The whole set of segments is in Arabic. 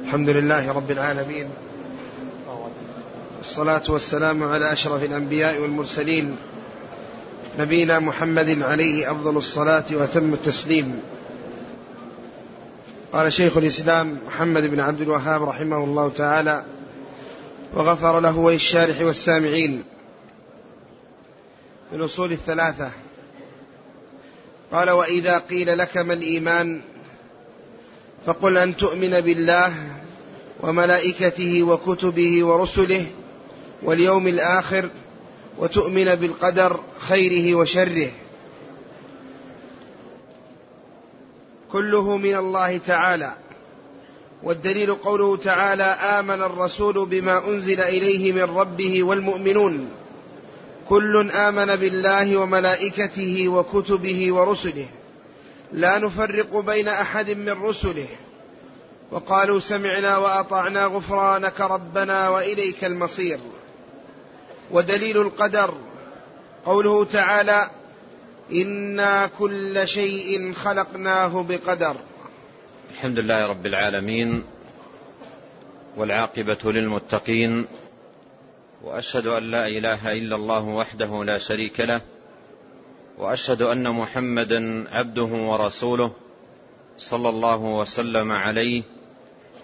الحمد لله رب العالمين. الصلاة والسلام على أشرف الأنبياء والمرسلين نبينا محمد عليه أفضل الصلاة وأتم التسليم. قال شيخ الإسلام محمد بن عبد الوهاب رحمه الله تعالى وغفر له وللشارح والسامعين. في الأصول الثلاثة قال وإذا قيل لك ما الإيمان فقل أن تؤمن بالله وملائكته وكتبه ورسله واليوم الآخر وتؤمن بالقدر خيره وشره. كله من الله تعالى. والدليل قوله تعالى آمن الرسول بما أنزل إليه من ربه والمؤمنون. كل آمن بالله وملائكته وكتبه ورسله. لا نفرق بين أحد من رسله. وقالوا سمعنا وأطعنا غفرانك ربنا وإليك المصير. ودليل القدر. قوله تعالى إنا كل شيء خلقناه بقدر. الحمد لله رب العالمين والعاقبة للمتقين وأشهد أن لا إله إلا الله وحده لا شريك له وأشهد أن محمدا عبده ورسوله صلى الله وسلم عليه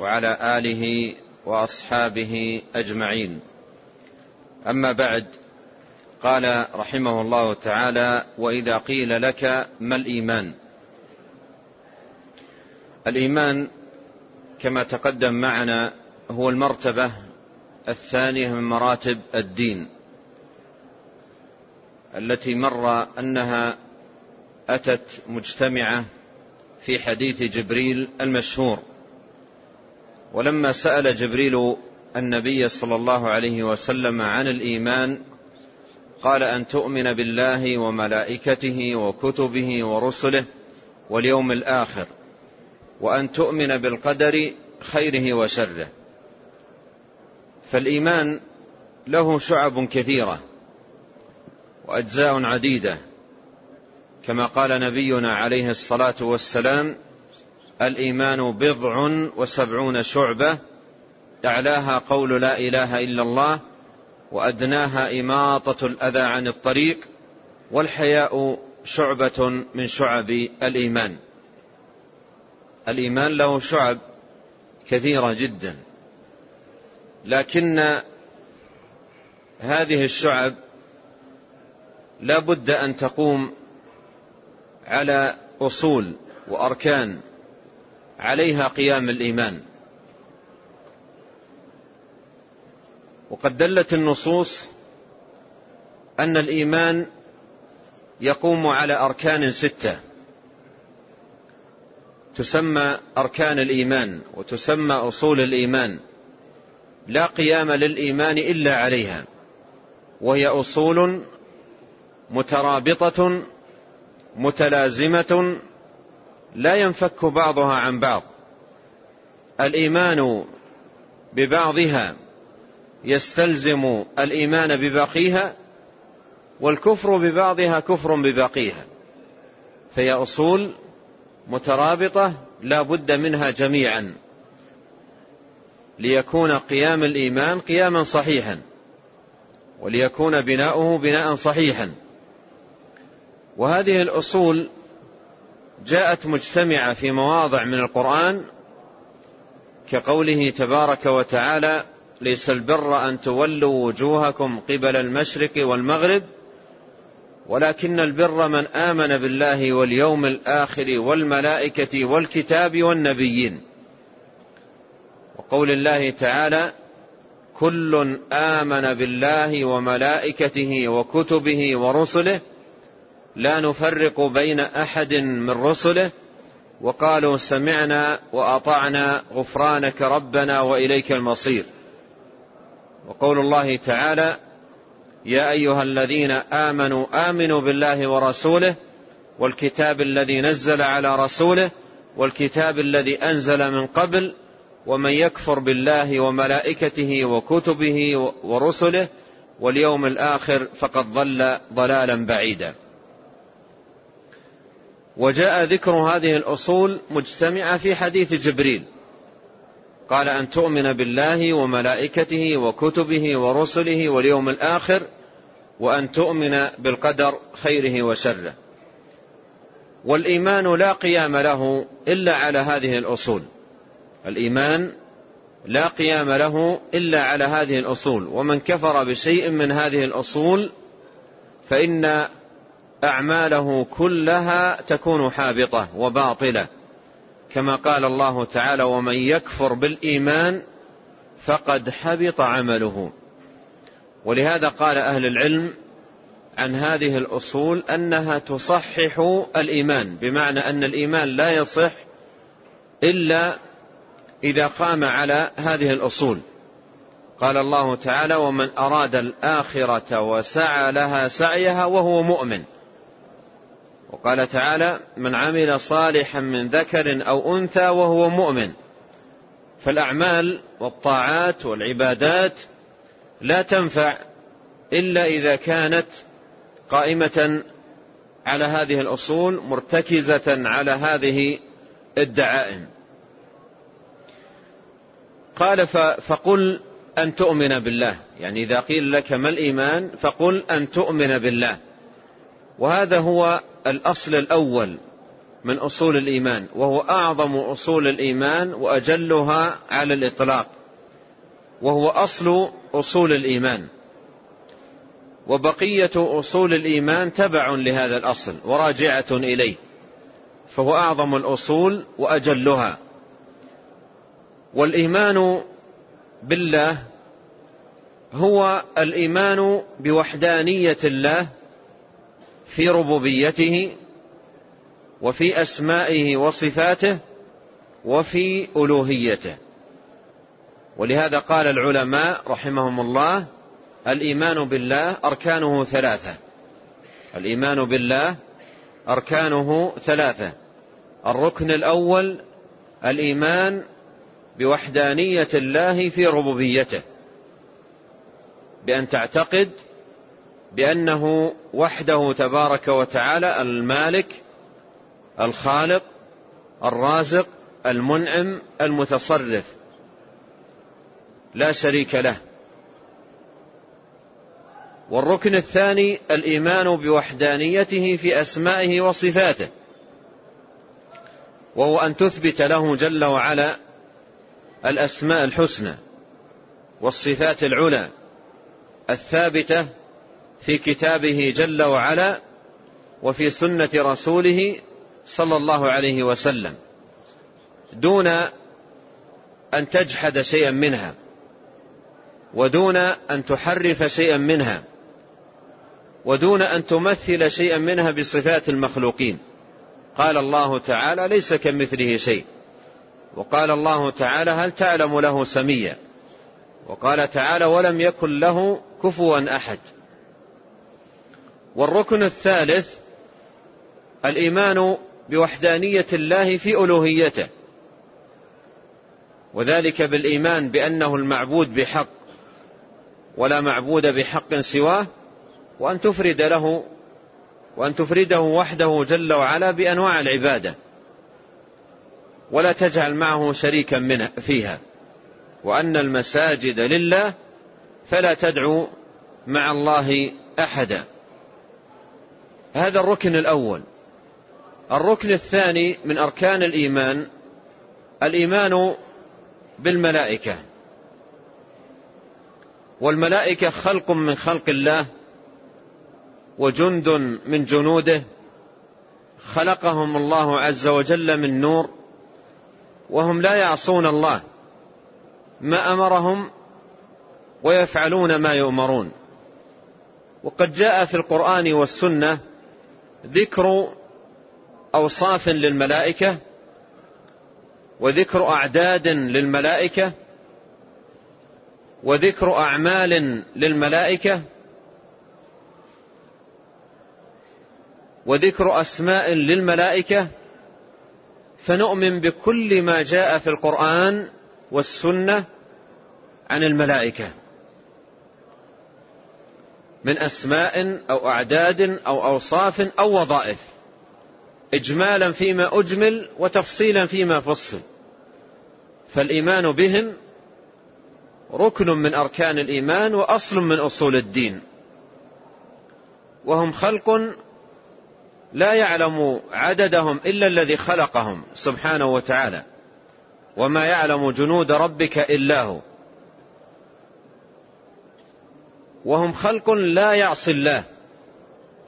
وعلى آله وأصحابه أجمعين. أما بعد قال رحمه الله تعالى وإذا قيل لك ما الإيمان؟ الإيمان كما تقدم معنا هو المرتبة الثانية من مراتب الدين. التي مر أنها أتت مجتمعة في حديث جبريل المشهور. ولما سأل جبريل النبي صلى الله عليه وسلم عن الإيمان قال أن تؤمن بالله وملائكته وكتبه ورسله واليوم الآخر وأن تؤمن بالقدر خيره وشره. فالإيمان له شعب كثيرة. وأجزاء عديدة. كما قال نبينا عليه الصلاة والسلام الإيمان بضع وسبعون شعبة أعلاها قول لا إله إلا الله وأدناها إماطة الأذى عن الطريق والحياء شعبة من شعب الإيمان. الإيمان له شعب كثيرة جدا لكن هذه الشعب لا بد أن تقوم على أصول وأركان عليها قيام الإيمان. وقد دلت النصوص أن الإيمان يقوم على أركان ستة. تسمى أركان الإيمان وتسمى أصول الإيمان. لا قيام للإيمان إلا عليها وهي أصول مترابطة متلازمة لا ينفك بعضها عن بعض. الإيمان ببعضها يستلزم الإيمان بباقيها والكفر ببعضها كفر بباقيها. فهي أصول مترابطة لا بد منها جميعا. ليكون قيام الإيمان قياما صحيحا وليكون بناؤه بناء صحيحا. وهذه الأصول جاءت مجتمعة في مواضع من القرآن كقوله تبارك وتعالى ليس البر أن تولوا وجوهكم قبل المشرق والمغرب ولكن البر من آمن بالله واليوم الآخر والملائكة والكتاب والنبيين. وقول الله تعالى كل آمن بالله وملائكته وكتبه ورسله لا نفرق بين أحد من رسله وقالوا سمعنا وأطعنا غفرانك ربنا وإليك المصير. وقول الله تعالى يا أيها الذين آمنوا آمنوا بالله ورسوله والكتاب الذي نزل على رسوله والكتاب الذي أنزل من قبل ومن يكفر بالله وملائكته وكتبه ورسله واليوم الآخر فقد ضل ضلالا بعيدا. وجاء ذكر هذه الأصول مجتمعة في حديث جبريل. قال أن تؤمن بالله وملائكته وكتبه ورسله واليوم الآخر وأن تؤمن بالقدر خيره وشره. والإيمان لا قيام له إلا على هذه الأصول. الإيمان لا قيام له إلا على هذه الأصول. ومن كفر بشيء من هذه الأصول فإن أعماله كلها تكون حابطة وباطلة. كما قال الله تعالى ومن يكفر بالإيمان فقد حبط عمله. ولهذا قال أهل العلم عن هذه الأصول أنها تصحح الإيمان بمعنى أن الإيمان لا يصح إلا إذا قام على هذه الأصول. قال الله تعالى ومن أراد الآخرة وسعى لها سعيها وهو مؤمن. وقال تعالى من عمل صالحا من ذكر أو أنثى وهو مؤمن فالأعمال والطاعات والعبادات لا تنفع إلا إذا كانت قائمة على هذه الأصول مرتكزة على هذه الدعائم. قال فقل أن تؤمن بالله. يعني إذا قيل لك ما الإيمان فقل أن تؤمن بالله. وهذا هو الأصل الأول من أصول الإيمان وهو أعظم أصول الإيمان وأجلها على الإطلاق وهو أصل أصول الإيمان. وبقية أصول الإيمان تبع لهذا الأصل وراجعة إليه فهو أعظم الأصول وأجلها. والإيمان بالله هو الإيمان بوحدانية الله في ربوبيته وفي أسمائه وصفاته وفي ألوهيته. ولهذا قال العلماء رحمهم الله الإيمان بالله أركانه ثلاثة. الإيمان بالله أركانه ثلاثة. الركن الأول الإيمان بوحدانية الله في ربوبيته. بأن تعتقد بأنه وحده تبارك وتعالى المالك الخالق الرازق المنعم المتصرف. لا شريك له. والركن الثاني الإيمان بوحدانيته في أسمائه وصفاته وهو أن تثبت له جل وعلا الأسماء الحسنى والصفات العلى الثابتة في كتابه جل وعلا وفي سنة رسوله صلى الله عليه وسلم دون أن تجحد شيئا منها ودون أن تحرف شيئا منها ودون أن تمثل شيئا منها بصفات المخلوقين قال الله تعالى ليس كمثله شيء وقال الله تعالى هل تعلم له سميا وقال تعالى ولم يكن له كفوا أحد والركن الثالث الإيمان بوحدانية الله في ألوهيته وذلك بالإيمان بأنه المعبود بحق ولا معبود بحق سواه وأن تفرد له وأن تفرده وحده جل وعلا بأنواع العبادة ولا تجعل معه شريكا منه فيها وأن المساجد لله فلا تدعو مع الله أحدا. هذا الركن الأول. الركن الثاني من أركان الإيمان الإيمان بالملائكة. والملائكة خلق من خلق الله وجند من جنوده. خلقهم الله عز وجل من نور وهم لا يعصون الله. ما أمرهم ويفعلون ما يؤمرون. وقد جاء في القرآن والسنة ذكر أوصاف للملائكة وذكر أعداد للملائكة وذكر أعمال للملائكة وذكر أسماء للملائكة فنؤمن بكل ما جاء في القرآن والسنة عن الملائكة. من أسماء أو أعداد أو أوصاف أو وظائف اجمالا فيما أجمل وتفصيلا فيما فصل. فالإيمان بهم ركن من أركان الإيمان وأصل من أصول الدين. وهم خلق لا يعلم عددهم إلا الذي خلقهم سبحانه وتعالى. وما يعلم جنود ربك إلا هو. وهم خلق لا يعصي الله.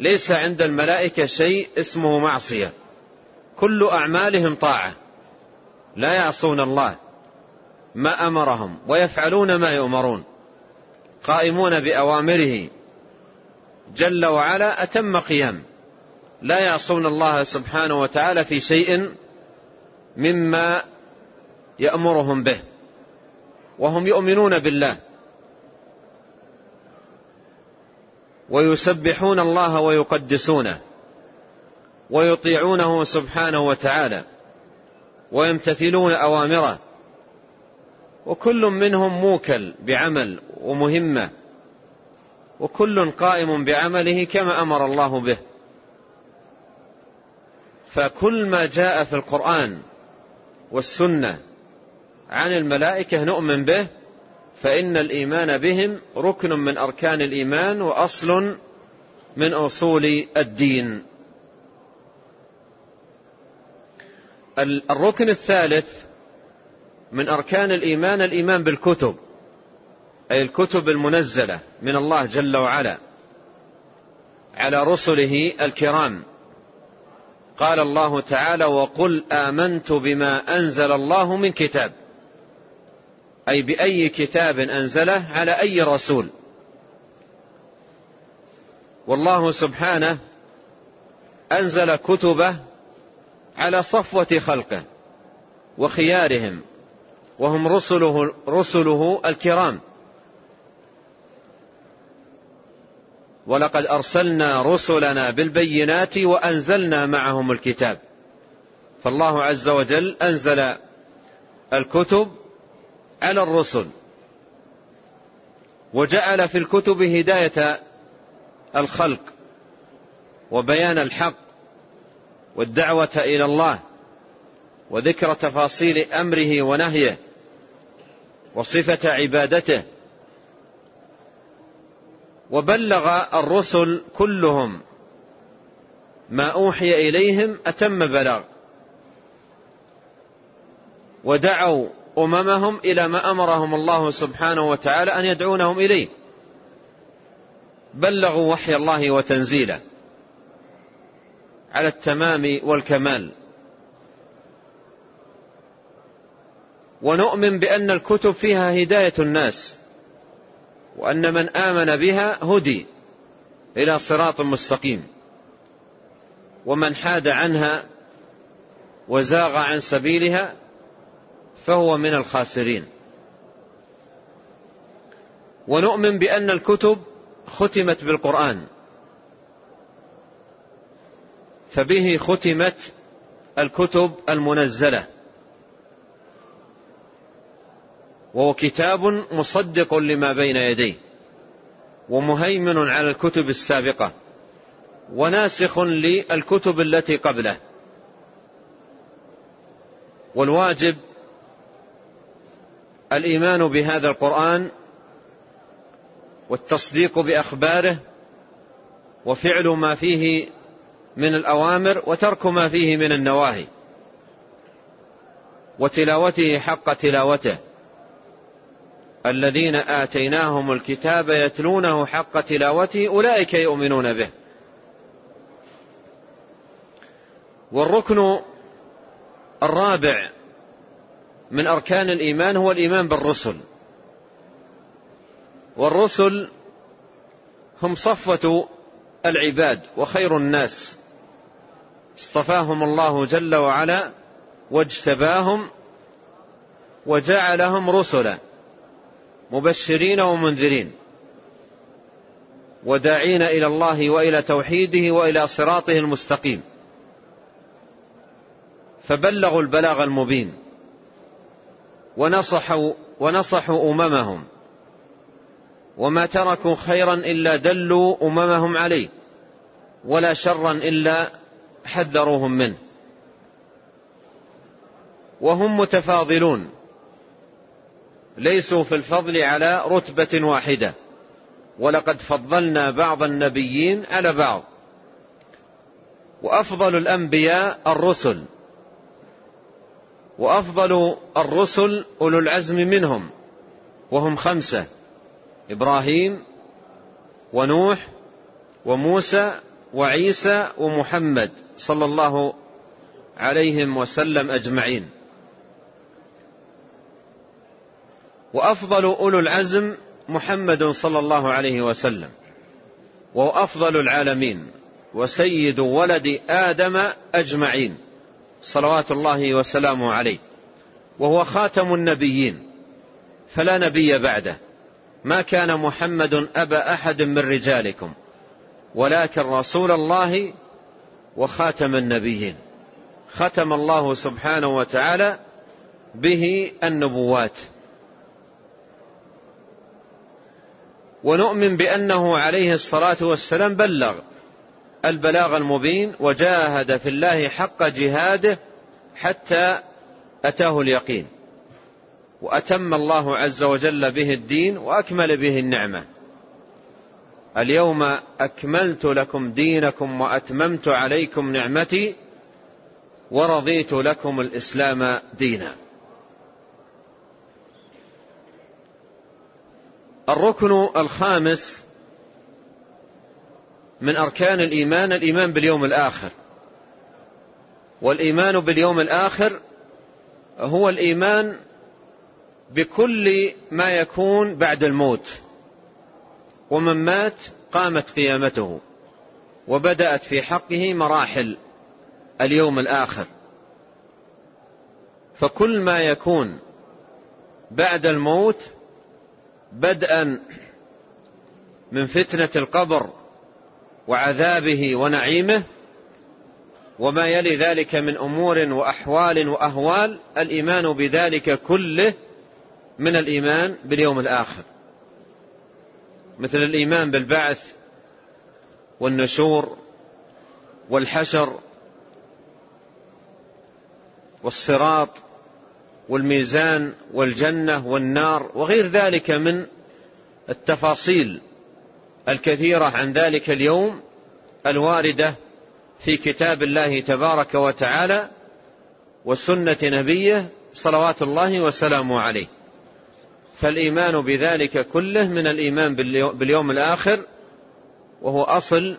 ليس عند الملائكة شيء اسمه معصية. كل أعمالهم طاعة. لا يعصون الله. ما أمرهم. ويفعلون ما يؤمرون. قائمون بأوامره. جل وعلا أتم قيام. لا يعصون الله سبحانه وتعالى في شيء مما يأمرهم به. وهم يؤمنون بالله. ويسبحون الله ويقدسونه ويطيعونه سبحانه وتعالى ويمتثلون أوامره وكل منهم موكل بعمل ومهمة وكل قائم بعمله كما أمر الله به فكل ما جاء في القرآن والسنة عن الملائكة نؤمن به فإن الإيمان بهم ركن من أركان الإيمان وأصل من أصول الدين. الركن الثالث من أركان الإيمان الإيمان بالكتب أي الكتب المنزلة من الله جل وعلا على رسله الكرام. قال الله تعالى وقل آمنت بما أنزل الله من كتاب أي بأي كتاب أنزله على أي رسول. والله سبحانه أنزل كتبه على صفوة خلقه وخيارهم وهم رسله, رسله الكرام. ولقد أرسلنا رسلنا بالبينات وأنزلنا معهم الكتاب. فالله عز وجل أنزل الكتب على الرسل. وجعل في الكتب هداية الخلق وبيان الحق والدعوة إلى الله وذكر تفاصيل أمره ونهيه وصفة عبادته. وبلغ الرسل كلهم ما أوحي إليهم أتم بلاغ. ودعوا أممهم إلى ما أمرهم الله سبحانه وتعالى أن يدعونهم إليه. بلغوا وحي الله وتنزيله على التمام والكمال. ونؤمن بأن الكتب فيها هداية الناس وأن من آمن بها هدي إلى صراط مستقيم. ومن حاد عنها وزاغ عن سبيلها فهو من الخاسرين. ونؤمن بأن الكتب ختمت بالقرآن. فبه ختمت الكتب المنزلة. وهو كتاب مصدق لما بين يديه. ومهيمن على الكتب السابقة. وناسخ للكتب التي قبله. والواجب الإيمان بهذا القرآن والتصديق بأخباره وفعل ما فيه من الأوامر وترك ما فيه من النواهي وتلاوته حق تلاوته. الذين آتيناهم الكتاب يتلونه حق تلاوته أولئك يؤمنون به. والركن الرابع من أركان الإيمان هو الإيمان بالرسل. والرسل هم صفوة العباد وخير الناس. اصطفاهم الله جل وعلا واجتباهم وجعلهم رسلا مبشرين ومنذرين. وداعين إلى الله وإلى توحيده وإلى صراطه المستقيم. فبلغوا البلاغ المبين. ونصحوا ونصحوا أممهم. وما تركوا خيرا إلا دلوا أممهم عليه ولا شرا إلا حذروهم منه. وهم متفاضلون ليسوا في الفضل على رتبة واحدة. ولقد فضلنا بعض النبيين على بعض. وأفضل الأنبياء الرسل. وأفضل الرسل أولو العزم منهم وهم خمسة إبراهيم ونوح وموسى وعيسى ومحمد صلى الله عليهم وسلم أجمعين. وأفضل أولو العزم محمد صلى الله عليه وسلم وهو أفضل العالمين وسيد ولد آدم أجمعين. صلوات الله وسلامه عليه. وهو خاتم النبيين. فلا نبي بعده. ما كان محمد أبا أحد من رجالكم. ولكن رسول الله وخاتم النبيين. ختم الله سبحانه وتعالى به النبوات. ونؤمن بأنه عليه الصلاة والسلام بلغ. البلاغ المبين وجاهد في الله حق جهاده حتى أتاه اليقين. وأتم الله عز وجل به الدين وأكمل به النعمة. اليوم أكملت لكم دينكم وأتممت عليكم نعمتي ورضيت لكم الإسلام دينا. الركن الخامس من أركان الإيمان الإيمان باليوم الآخر. والإيمان باليوم الآخر هو الإيمان بكل ما يكون بعد الموت. ومن مات قامت قيامته وبدأت في حقه مراحل اليوم الآخر. فكل ما يكون بعد الموت بدءا من فتنة القبر وعذابه ونعيمه وما يلي ذلك من أمور وأحوال وأهوال الإيمان بذلك كله من الإيمان باليوم الآخر. مثل الإيمان بالبعث والنشور والحشر والصراط والميزان والجنة والنار وغير ذلك من التفاصيل. الكثيرة عن ذلك اليوم الواردة في كتاب الله تبارك وتعالى وسنة نبيه صلوات الله وسلامه عليه. فالإيمان بذلك كله من الإيمان باليوم الآخر وهو أصل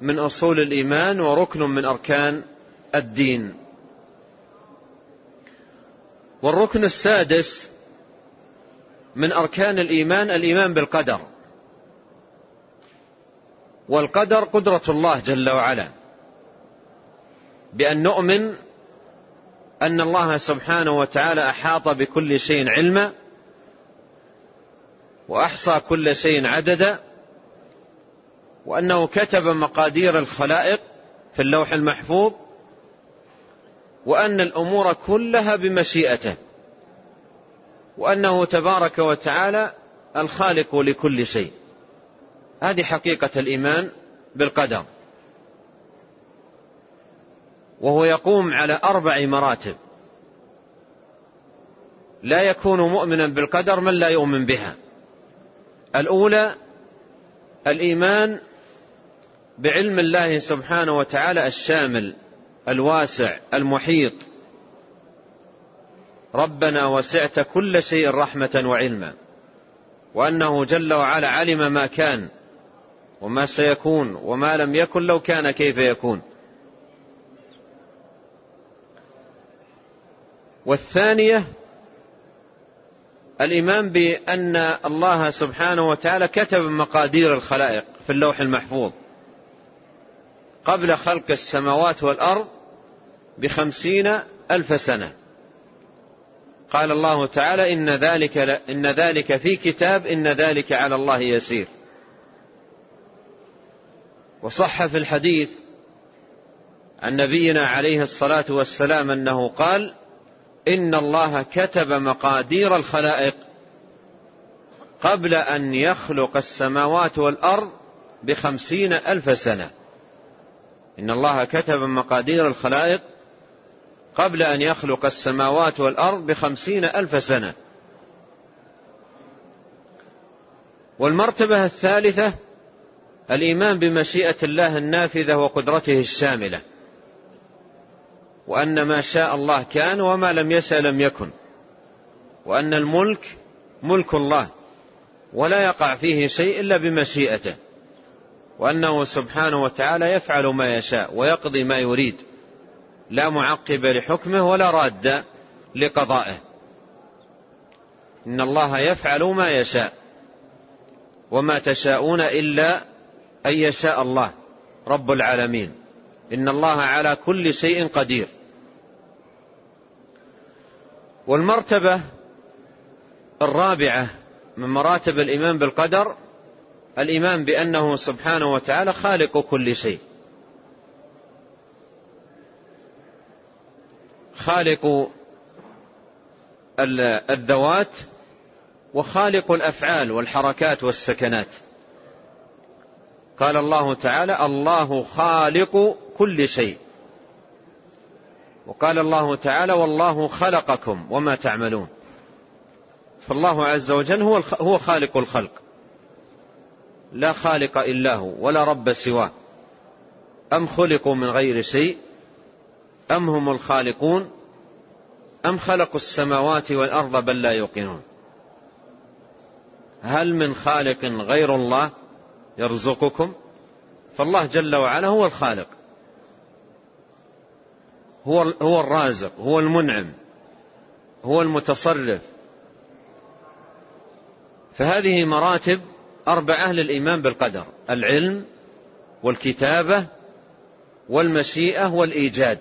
من أصول الإيمان وركن من أركان الدين. والركن السادس من أركان الإيمان الإيمان بالقدر. والقدر قدرة الله جل وعلا. بأن نؤمن أن الله سبحانه وتعالى أحاط بكل شيء علما وأحصى كل شيء عددا وأنه كتب مقادير الخلائق في اللوح المحفوظ وأن الأمور كلها بمشيئته وأنه تبارك وتعالى الخالق لكل شيء. هذه حقيقة الإيمان بالقدر. وهو يقوم على أربع مراتب. لا يكون مؤمنا بالقدر من لا يؤمن بها. الأولى الإيمان بعلم الله سبحانه وتعالى الشامل الواسع المحيط. ربنا وسعت كل شيء رحمة وعلما وأنه جل وعلا علم ما كان. وما سيكون وما لم يكن لو كان كيف يكون. والثانية الإيمان بأن الله سبحانه وتعالى كتب مقادير الخلائق في اللوح المحفوظ. قبل خلق السماوات والأرض بخمسين ألف سنة. قال الله تعالى إن ذلك, إن ذلك في كتاب إن ذلك على الله يسير. وصح في الحديث عن نبينا عليه الصلاة والسلام أنه قال إن الله كتب مقادير الخلائق قبل أن يخلق السماوات والأرض بخمسين ألف سنة. إن الله كتب مقادير الخلائق قبل أن يخلق السماوات والأرض بخمسين ألف سنة. والمرتبة الثالثة الإيمان بمشيئة الله النافذة وقدرته الشاملة وأن ما شاء الله كان وما لم يشأ لم يكن وأن الملك ملك الله ولا يقع فيه شيء إلا بمشيئته وأنه سبحانه وتعالى يفعل ما يشاء ويقضي ما يريد لا معقب لحكمه ولا راد لقضائه. إن الله يفعل ما يشاء وما تشاءون إلا أن يشاء الله رب العالمين. إن الله على كل شيء قدير. والمرتبة الرابعة من مراتب الإيمان بالقدر الإيمان بأنه سبحانه وتعالى خالق كل شيء. خالق الذوات وخالق الأفعال والحركات والسكنات. قال الله تعالى الله خالق كل شيء. وقال الله تعالى والله خلقكم وما تعملون. فالله عز وجل هو هو خالق الخلق. لا خالق إلا هو ولا رب سواه. أم خلقوا من غير شيء؟ أم هم الخالقون؟ أم خلقوا السماوات والأرض بل لا يوقنون؟ هل من خالق غير الله؟ يرزقكم. فالله جل وعلا هو الخالق. هو هو الرازق هو المنعم هو المتصرف. فهذه مراتب أربعة للإيمان بالقدر العلم والكتابة والمشيئة والإيجاد.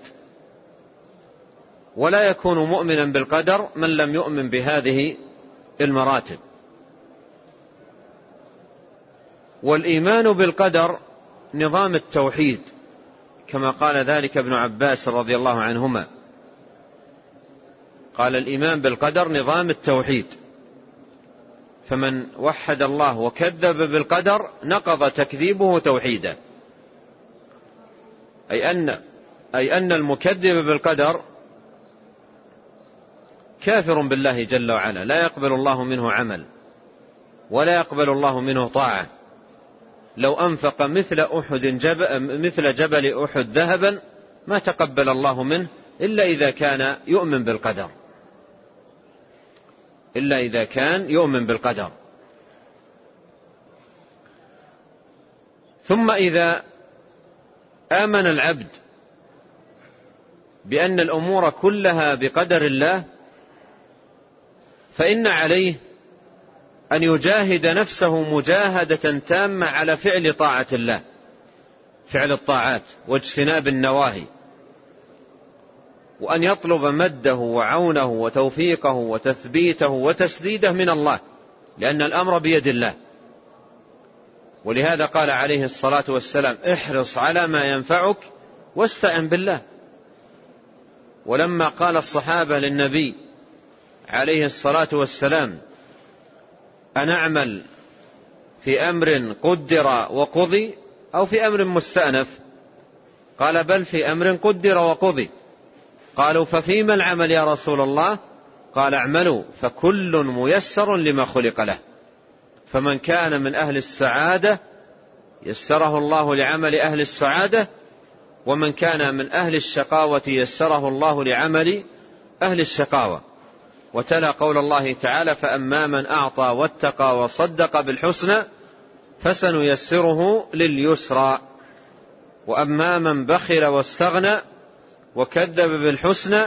ولا يكون مؤمنا بالقدر من لم يؤمن بهذه المراتب. والإيمان بالقدر نظام التوحيد كما قال ذلك ابن عباس رضي الله عنهما. قال الإيمان بالقدر نظام التوحيد. فمن وحد الله وكذب بالقدر نقض تكذيبه توحيدا. أي أن أي أن المكذب بالقدر كافر بالله جل وعلا لا يقبل الله منه عمل ولا يقبل الله منه طاعة. لو أنفق مثل أحد جبل مثل جبل أحد ذهبا ما تقبل الله منه إلا إذا كان يؤمن بالقدر. إلا إذا كان يؤمن بالقدر. ثم إذا آمن العبد بأن الأمور كلها بقدر الله فإن عليه أن يجاهد نفسه مجاهدة تامة على فعل طاعة الله. فعل الطاعات واجتناب النواهي. وأن يطلب مده وعونه وتوفيقه وتثبيته وتسديده من الله لأن الأمر بيد الله. ولهذا قال عليه الصلاة والسلام احرص على ما ينفعك واستعن بالله. ولما قال الصحابة للنبي عليه الصلاة والسلام أنعمل في أمر قدر وقضي أو في أمر مستأنف. قال بل في أمر قدر وقضي. قالوا ففيما العمل يا رسول الله؟ قال اعملوا فكل ميسر لما خلق له. فمن كان من أهل السعادة يسره الله لعمل أهل السعادة ومن كان من أهل الشقاوة يسره الله لعمل أهل الشقاوة. وتلا قول الله تعالى فأما من أعطى واتقى وصدق بالحسنى فسنيسره لليسرى. وأما من بخل واستغنى وكذب بالحسنى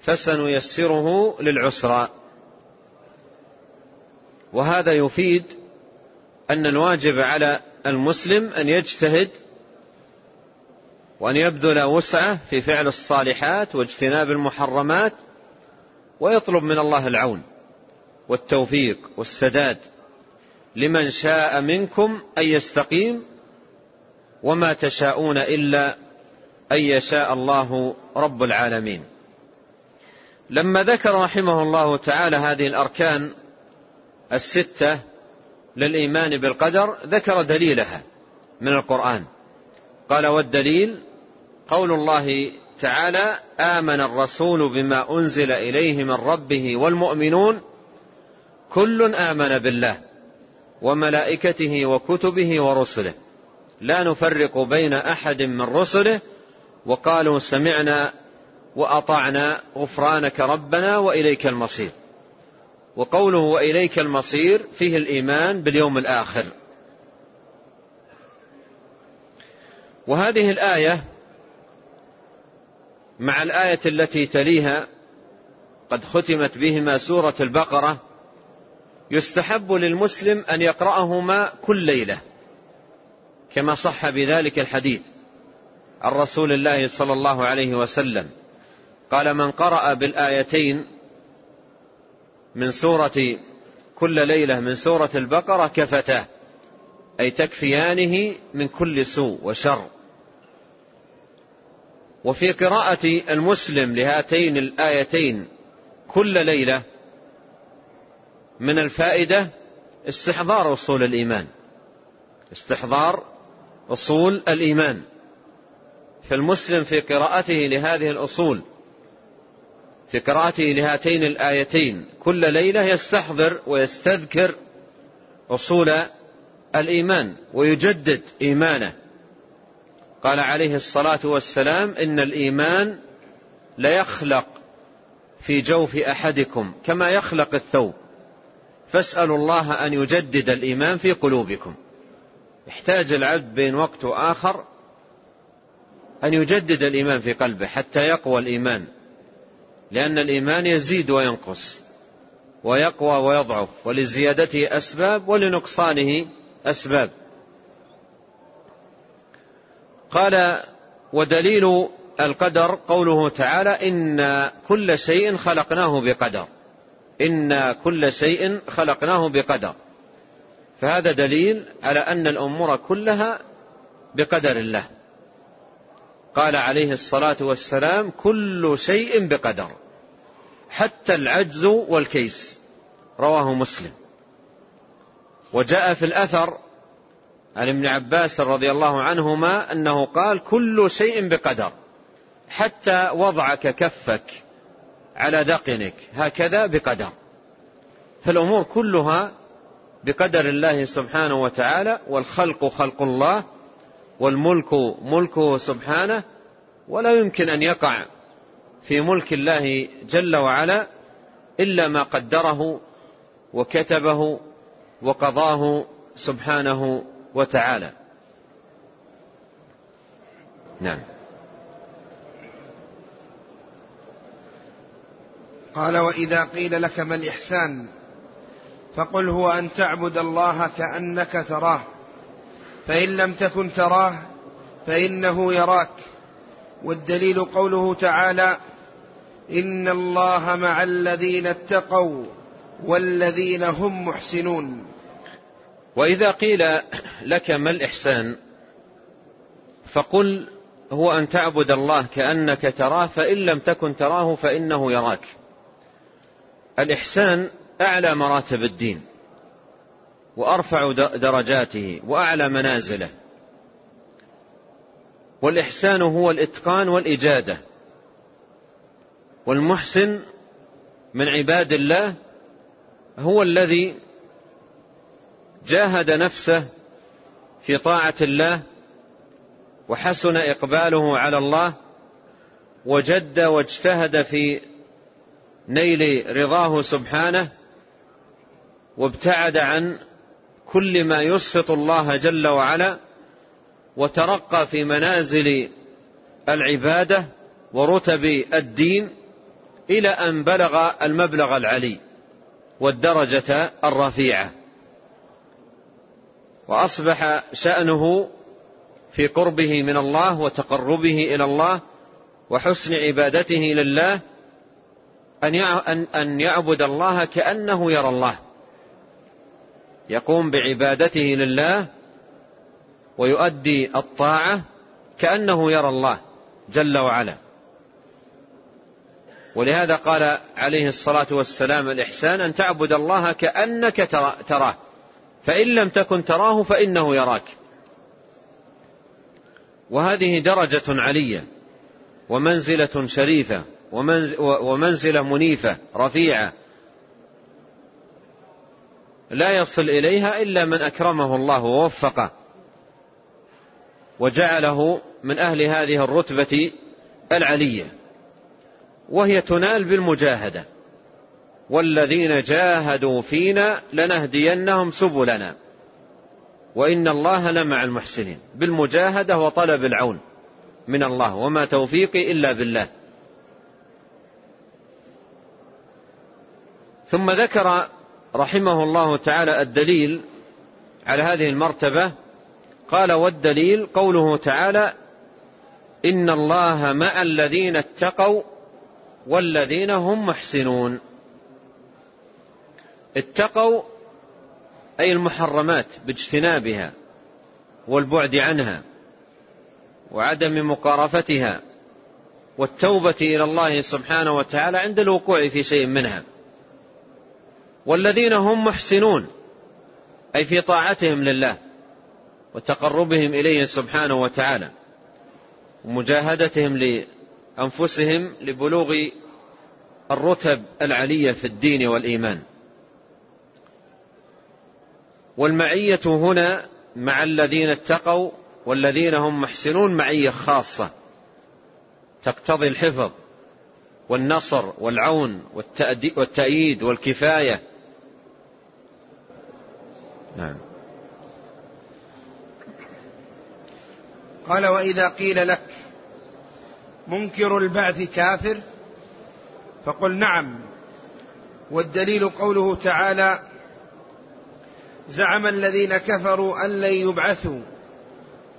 فسنيسره للعسرى. وهذا يفيد أن الواجب على المسلم أن يجتهد وأن يبذل وسعه في فعل الصالحات واجتناب المحرمات ويطلب من الله العون والتوفيق والسداد لمن شاء منكم أن يستقيم وما تشاءون إلا أن يشاء الله رب العالمين. لما ذكر رحمه الله تعالى هذه الأركان الستة للإيمان بالقدر ذكر دليلها من القرآن. قال والدليل قول الله تعالى آمن الرسول بما أنزل إليه من ربه والمؤمنون كل آمن بالله وملائكته وكتبه ورسله. لا نفرق بين أحد من رسله وقالوا سمعنا وأطعنا غفرانك ربنا وإليك المصير. وقوله وإليك المصير فيه الإيمان باليوم الآخر. وهذه الآية مع الآية التي تليها قد ختمت بهما سورة البقرة يستحب للمسلم أن يقرأهما كل ليلة كما صح بذلك الحديث عن رسول الله صلى الله عليه وسلم. قال من قرأ بالآيتين من سورة كل ليلة من سورة البقرة كفتاه أي تكفيانه من كل سوء وشر. وفي قراءة المسلم لهاتين الآيتين كل ليلة من الفائدة استحضار أصول الإيمان. استحضار أصول الإيمان. فالمسلم في قراءته لهذه الأصول في قراءته لهاتين الآيتين كل ليلة يستحضر ويستذكر أصول الإيمان ويجدد إيمانه. قال عليه الصلاة والسلام إن الإيمان ليخلق في جوف أحدكم كما يخلق الثوب. فاسألوا الله أن يجدد الإيمان في قلوبكم. يحتاج العبد بين وقت وآخر أن يجدد الإيمان في قلبه حتى يقوى الإيمان. لأن الإيمان يزيد وينقص ويقوى ويضعف ولزيادته أسباب ولنقصانه أسباب. قال ودليل القدر قوله تعالى إن كل شيء خلقناه بقدر. إن كل شيء خلقناه بقدر. فهذا دليل على أن الأمور كلها بقدر الله. قال عليه الصلاة والسلام كل شيء بقدر. حتى العجز والكيس. رواه مسلم. وجاء في الأثر عن ابن عباس رضي الله عنهما أنه قال كل شيء بقدر حتى وضعك كفك على ذقنك هكذا بقدر فالأمور كلها بقدر الله سبحانه وتعالى والخلق خلق الله والملك ملكه سبحانه ولا يمكن أن يقع في ملك الله جل وعلا إلا ما قدره وكتبه وقضاه سبحانه وتعالى. نعم. قال وإذا قيل لك ما الإحسان فقل هو أن تعبد الله كأنك تراه فإن لم تكن تراه فإنه يراك. والدليل قوله تعالى إن الله مع الذين اتقوا والذين هم محسنون. وإذا قيل لك ما الإحسان فقل هو أن تعبد الله كأنك تراه فإن لم تكن تراه فإنه يراك. الإحسان أعلى مراتب الدين وأرفع درجاته وأعلى منازله. والإحسان هو الإتقان والإجادة. والمحسن من عباد الله هو الذي جاهد نفسه في طاعة الله وحسن إقباله على الله وجد واجتهد في نيل رضاه سبحانه وابتعد عن كل ما يسخط الله جل وعلا وترقى في منازل العبادة ورتب الدين إلى أن بلغ المبلغ العلي والدرجة الرفيعة. وأصبح شأنه في قربه من الله وتقربه إلى الله وحسن عبادته لله أن يعبد الله كأنه يرى الله. يقوم بعبادته لله ويؤدي الطاعة كأنه يرى الله جل وعلا. ولهذا قال عليه الصلاة والسلام الإحسان أن تعبد الله كأنك تراه. فإن لم تكن تراه فإنه يراك. وهذه درجة علية ومنزلة شريفة ومنزلة منيفة رفيعة. لا يصل إليها إلا من أكرمه الله ووفقه وجعله من أهل هذه الرتبة العلية وهي تنال بالمجاهدة. والذين جاهدوا فينا لنهدينهم سبلنا. وإن الله لمع المحسنين. بالمجاهدة وطلب العون من الله وما توفيقي إلا بالله. ثم ذكر رحمه الله تعالى الدليل على هذه المرتبة. قال والدليل قوله تعالى إن الله مع الذين اتقوا والذين هم محسنون. اتقوا أي المحرمات باجتنابها والبعد عنها وعدم مقارفتها والتوبة إلى الله سبحانه وتعالى عند الوقوع في شيء منها. والذين هم محسنون أي في طاعتهم لله وتقربهم إليه سبحانه وتعالى ومجاهدتهم لأنفسهم لبلوغ الرتب العلية في الدين والإيمان. والمعية هنا مع الذين اتقوا والذين هم محسنون معية خاصة. تقتضي الحفظ والنصر والعون والتأييد والكفاية. نعم. قال وإذا قيل لك منكر البعث كافر فقل نعم والدليل قوله تعالى زعم الذين كفروا أن لن يبعثوا.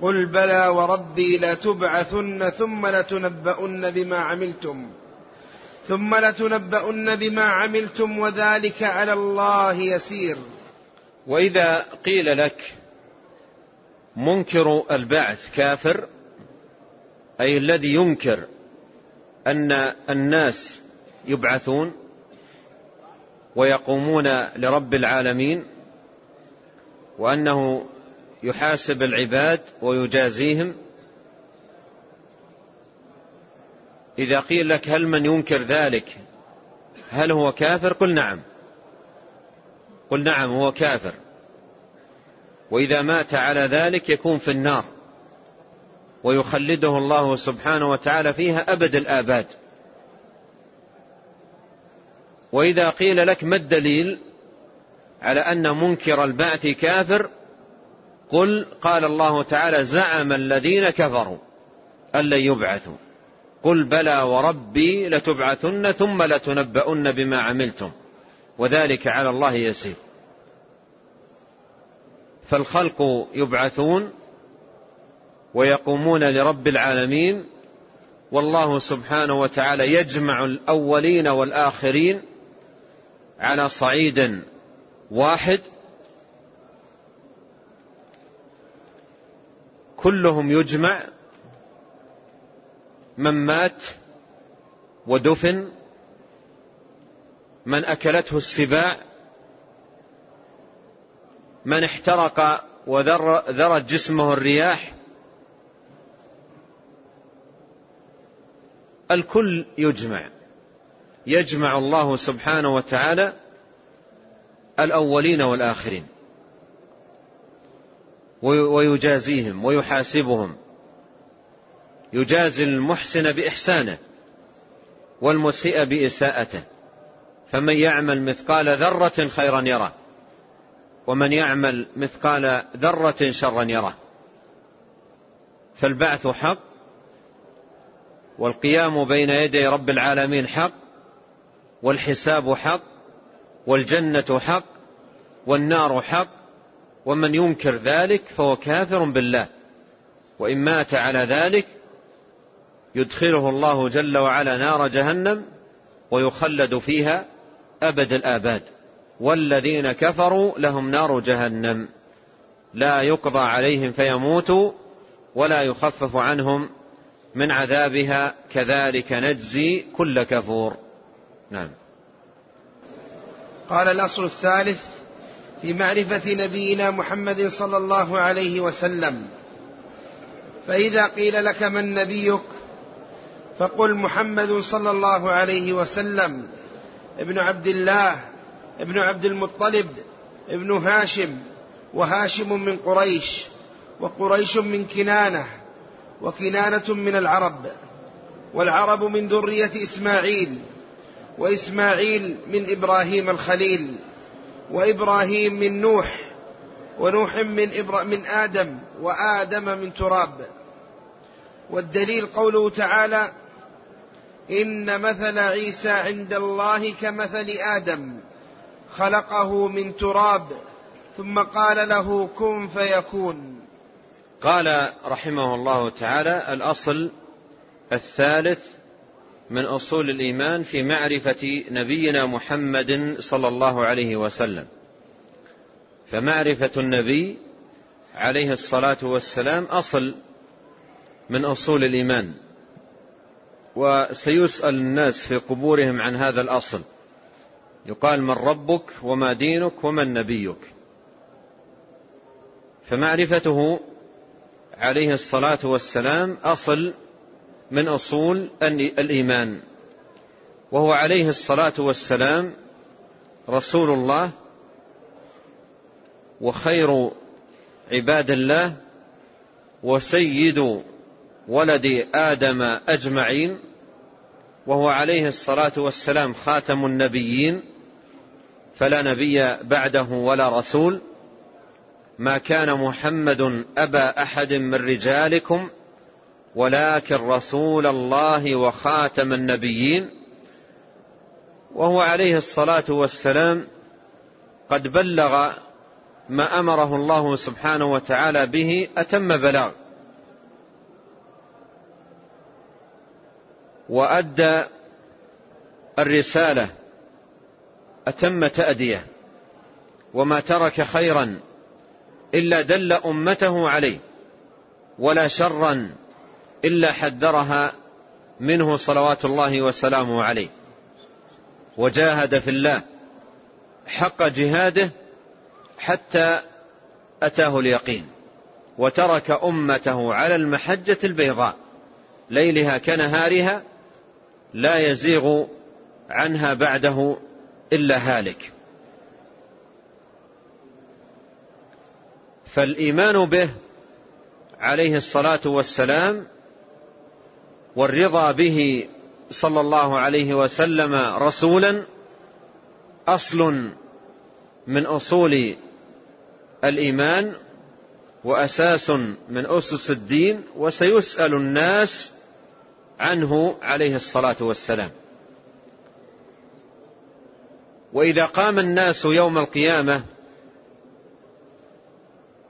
قل بلى وربي لتبعثن ثم لتنبؤن بما عملتم. ثم لتنبؤن بما عملتم وذلك على الله يسير. وإذا قيل لك منكر البعث كافر أي الذي ينكر أن الناس يبعثون ويقومون لرب العالمين وأنه يحاسب العباد ويجازيهم. إذا قيل لك هل من ينكر ذلك هل هو كافر؟ قل نعم. قل نعم هو كافر. وإذا مات على ذلك يكون في النار. ويخلده الله سبحانه وتعالى فيها أبد الآباد. وإذا قيل لك ما الدليل على أن منكر البعث كافر قل قال الله تعالى زعم الذين كفروا أن لن يبعثوا. قل بلى وربي لتبعثن ثم لتنبؤن بما عملتم وذلك على الله يسير. فالخلق يبعثون ويقومون لرب العالمين والله سبحانه وتعالى يجمع الأولين والآخرين على صعيد واحد كلهم يجمع من مات ودفن من أكلته السباع من احترق وذرت جسمه الرياح الكل يجمع يجمع الله سبحانه وتعالى الأولين والآخرين. ويجازيهم ويحاسبهم. يجازي المحسن بإحسانه والمسيء بإساءته. فمن يعمل مثقال ذرة خيرا يره ومن يعمل مثقال ذرة شرا يره فالبعث حق والقيام بين يدي رب العالمين حق والحساب حق والجنة حق والنار حق ومن ينكر ذلك فهو كافر بالله. وإن مات على ذلك يدخله الله جل وعلا نار جهنم ويخلد فيها أبد الآباد. والذين كفروا لهم نار جهنم. لا يقضى عليهم فيموتوا ولا يخفف عنهم من عذابها. كذلك نجزي كل كفور. نعم. قال الأصل الثالث في معرفة نبينا محمد صلى الله عليه وسلم. فإذا قيل لك من نبيك فقل محمد صلى الله عليه وسلم. ابن عبد الله ابن عبد المطلب ابن هاشم وهاشم من قريش وقريش من كنانة وكنانة من العرب والعرب من ذرية إسماعيل. وإسماعيل من إبراهيم الخليل وإبراهيم من نوح ونوح من, إبرا من آدم وآدم من تراب. والدليل قوله تعالى إن مثل عيسى عند الله كمثل آدم خلقه من تراب ثم قال له كن فيكون قال رحمه الله تعالى الأصل الثالث من أصول الإيمان في معرفة نبينا محمد صلى الله عليه وسلم. فمعرفة النبي عليه الصلاة والسلام أصل من أصول الإيمان وسيسأل الناس في قبورهم عن هذا الأصل. يقال من ربك وما دينك ومن نبيك. فمعرفته عليه الصلاة والسلام أصل من أصول الإيمان وهو عليه الصلاة والسلام رسول الله وخير عباد الله وسيد ولد آدم أجمعين وهو عليه الصلاة والسلام خاتم النبيين فلا نبي بعده ولا رسول. ما كان محمد أبا أحد من رجالكم ولكن رسول الله وخاتم النبيين وهو عليه الصلاة والسلام قد بلغ ما أمره الله سبحانه وتعالى به أتم بلاغ. وأدى الرسالة أتم تأدية وما ترك خيرا إلا دل أمته عليه ولا شرا إلا حذرها منه صلوات الله وسلامه عليه. وجاهد في الله حق جهاده حتى أتاه اليقين وترك أمته على المحجة البيضاء ليلها كنهارها لا يزيغ عنها بعده إلا هالك. فالإيمان به عليه الصلاة والسلام والرضا به صلى الله عليه وسلم رسولا أصل من أصول الإيمان وأساس من أسس الدين وسيسأل الناس عنه عليه الصلاة والسلام. وإذا قام الناس يوم القيامة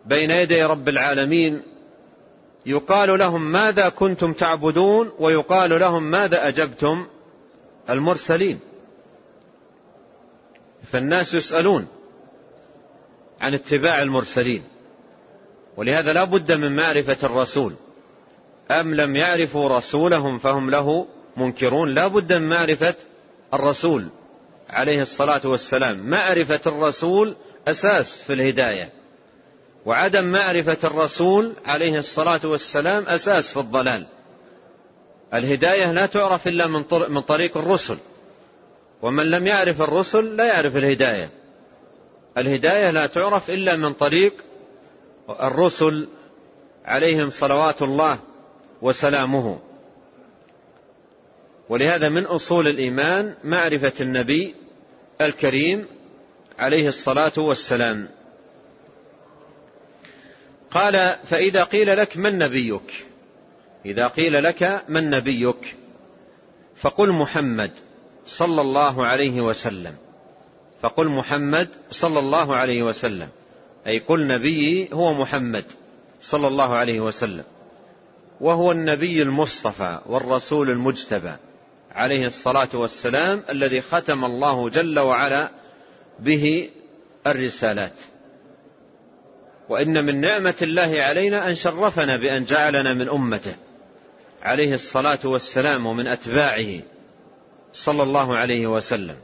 بين يدي رب العالمين يقال لهم ماذا كنتم تعبدون ويقال لهم ماذا أجبتم؟ المرسلين. فالناس يسألون عن اتباع المرسلين. ولهذا لا بد من معرفة الرسول. أم لم يعرفوا رسولهم فهم له منكرون؟ لا بد من معرفة الرسول عليه الصلاة والسلام. معرفة الرسول أساس في الهداية. وعدم معرفة الرسول عليه الصلاة والسلام أساس في الضلال. الهداية لا تعرف إلا من طريق الرسل. ومن لم يعرف الرسل لا يعرف الهداية. الهداية لا تعرف إلا من طريق الرسل عليهم صلوات الله وسلامه. ولهذا من أصول الإيمان معرفة النبي الكريم عليه الصلاة والسلام. قال فإذا قيل لك من نبيك؟ إذا قيل لك من نبيك؟ فقل محمد صلى الله عليه وسلم. فقل محمد صلى الله عليه وسلم. أي قل نبيي هو محمد صلى الله عليه وسلم. وهو النبي المصطفى والرسول المجتبى عليه الصلاة والسلام الذي ختم الله جل وعلا به الرسالات. وإن من نعمة الله علينا أن شرفنا بأن جعلنا من أمته. عليه الصلاة والسلام ومن أتباعه صلى الله عليه وسلم.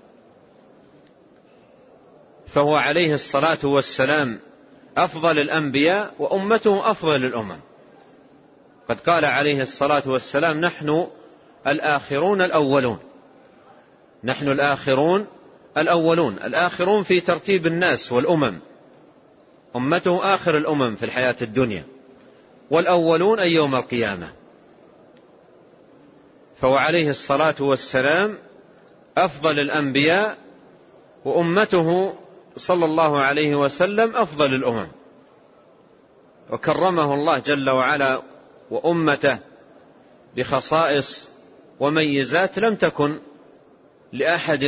فهو عليه الصلاة والسلام أفضل الأنبياء وأمته أفضل الأمم. قد قال عليه الصلاة والسلام نحن الآخرون الأولون. نحن الآخرون الأولون. الآخرون في ترتيب الناس والأمم. أمته آخر الأمم في الحياة الدنيا والأولون أي يوم القيامة. فهو عليه الصلاة والسلام أفضل الأنبياء وأمته صلى الله عليه وسلم أفضل الأمم. وكرمه الله جل وعلا وأمته بخصائص وميزات لم تكن لأحد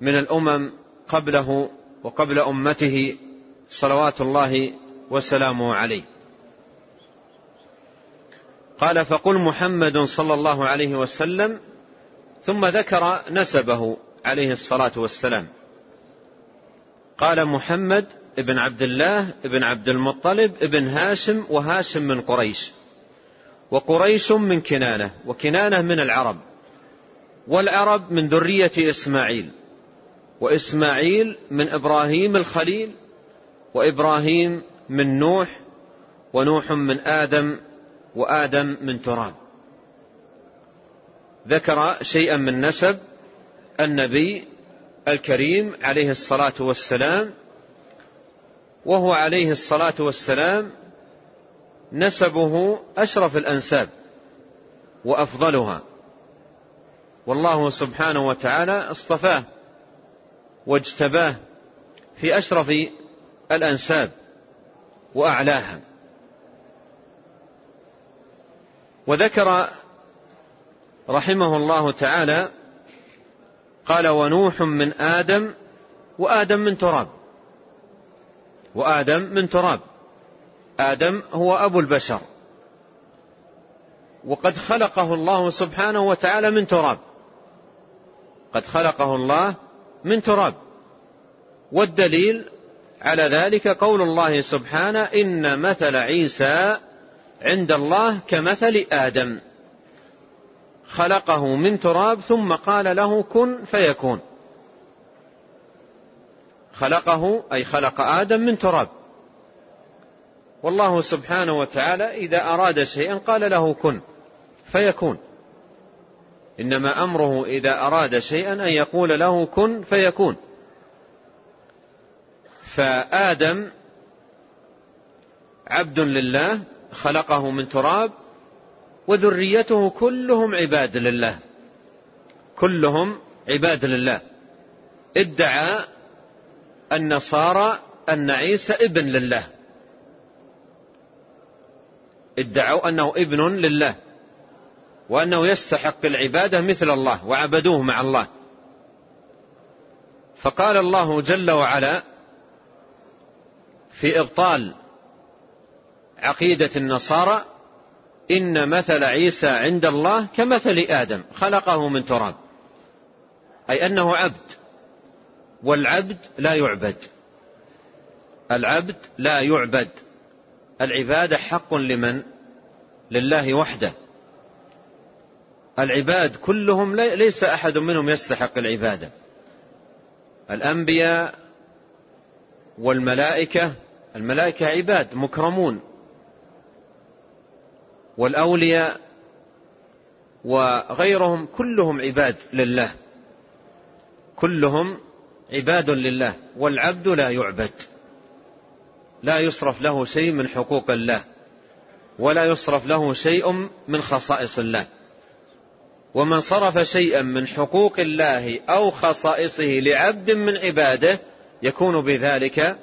من الأمم قبله وقبل أمته صلوات الله وسلامه عليه. قال فقل محمد صلى الله عليه وسلم ثم ذكر نسبه عليه الصلاة والسلام. قال محمد ابن عبد الله ابن عبد المطلب ابن هاشم وهاشم من قريش وقريش من كنانة وكنانة من العرب والعرب من ذرية إسماعيل وإسماعيل من إبراهيم الخليل وإبراهيم من نوح ونوح من آدم وآدم من تراب. ذكر شيئا من نسب النبي الكريم عليه الصلاة والسلام وهو عليه الصلاة والسلام نسبه أشرف الأنساب وأفضلها. والله سبحانه وتعالى اصطفاه واجتباه في أشرف الأنساب وأعلاها. وذكر رحمه الله تعالى قال ونوح من آدم وآدم من تراب. وآدم من تراب. آدم هو أبو البشر. وقد خلقه الله سبحانه وتعالى من تراب. قد خلقه الله من تراب. والدليل على ذلك قول الله سبحانه إن مثل عيسى عند الله كمثل آدم. خلقه من تراب ثم قال له كن فيكون. خلقه أي خلق آدم من تراب. والله سبحانه وتعالى إذا أراد شيئا قال له كن فيكون. إنما أمره إذا أراد شيئا أن يقول له كن فيكون. فآدم عبد لله خلقه من تراب وذريته كلهم عباد لله. كلهم عباد لله. ادعى النصارى أن عيسى ابن لله. ادعوا أنه ابن لله وأنه يستحق العبادة مثل الله وعبدوه مع الله. فقال الله جل وعلا في إبطال عقيدة النصارى إن مثل عيسى عند الله كمثل آدم خلقه من تراب أي أنه عبد والعبد لا يعبد العبد لا يعبد العبادة حق لمن؟ لله وحده العباد كلهم ليس أحد منهم يستحق العبادة الأنبياء والملائكة الملائكة عباد مكرمون. والأولياء وغيرهم كلهم عباد لله. كلهم عباد لله. والعبد لا يعبد. لا يصرف له شيء من حقوق الله. ولا يصرف له شيء من خصائص الله. ومن صرف شيئا من حقوق الله أو خصائصه لعبد من عباده يكون بذلك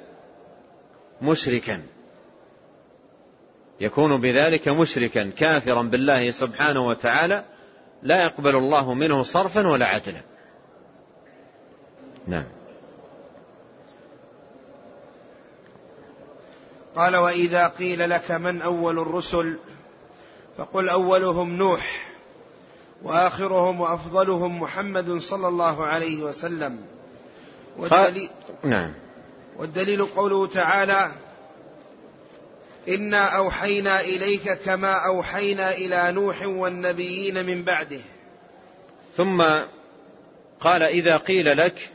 مشركا. يكون بذلك مشركا كافرا بالله سبحانه وتعالى لا يقبل الله منه صرفا ولا عدلا. نعم. قال وإذا قيل لك من أول الرسل فقل أولهم نوح وآخرهم وأفضلهم محمد صلى الله عليه وسلم. والدليل نعم. والدليل قوله تعالى انا اوحينا اليك كما اوحينا إلى نوح والنبيين من بعده. ثم قال إذا قيل لك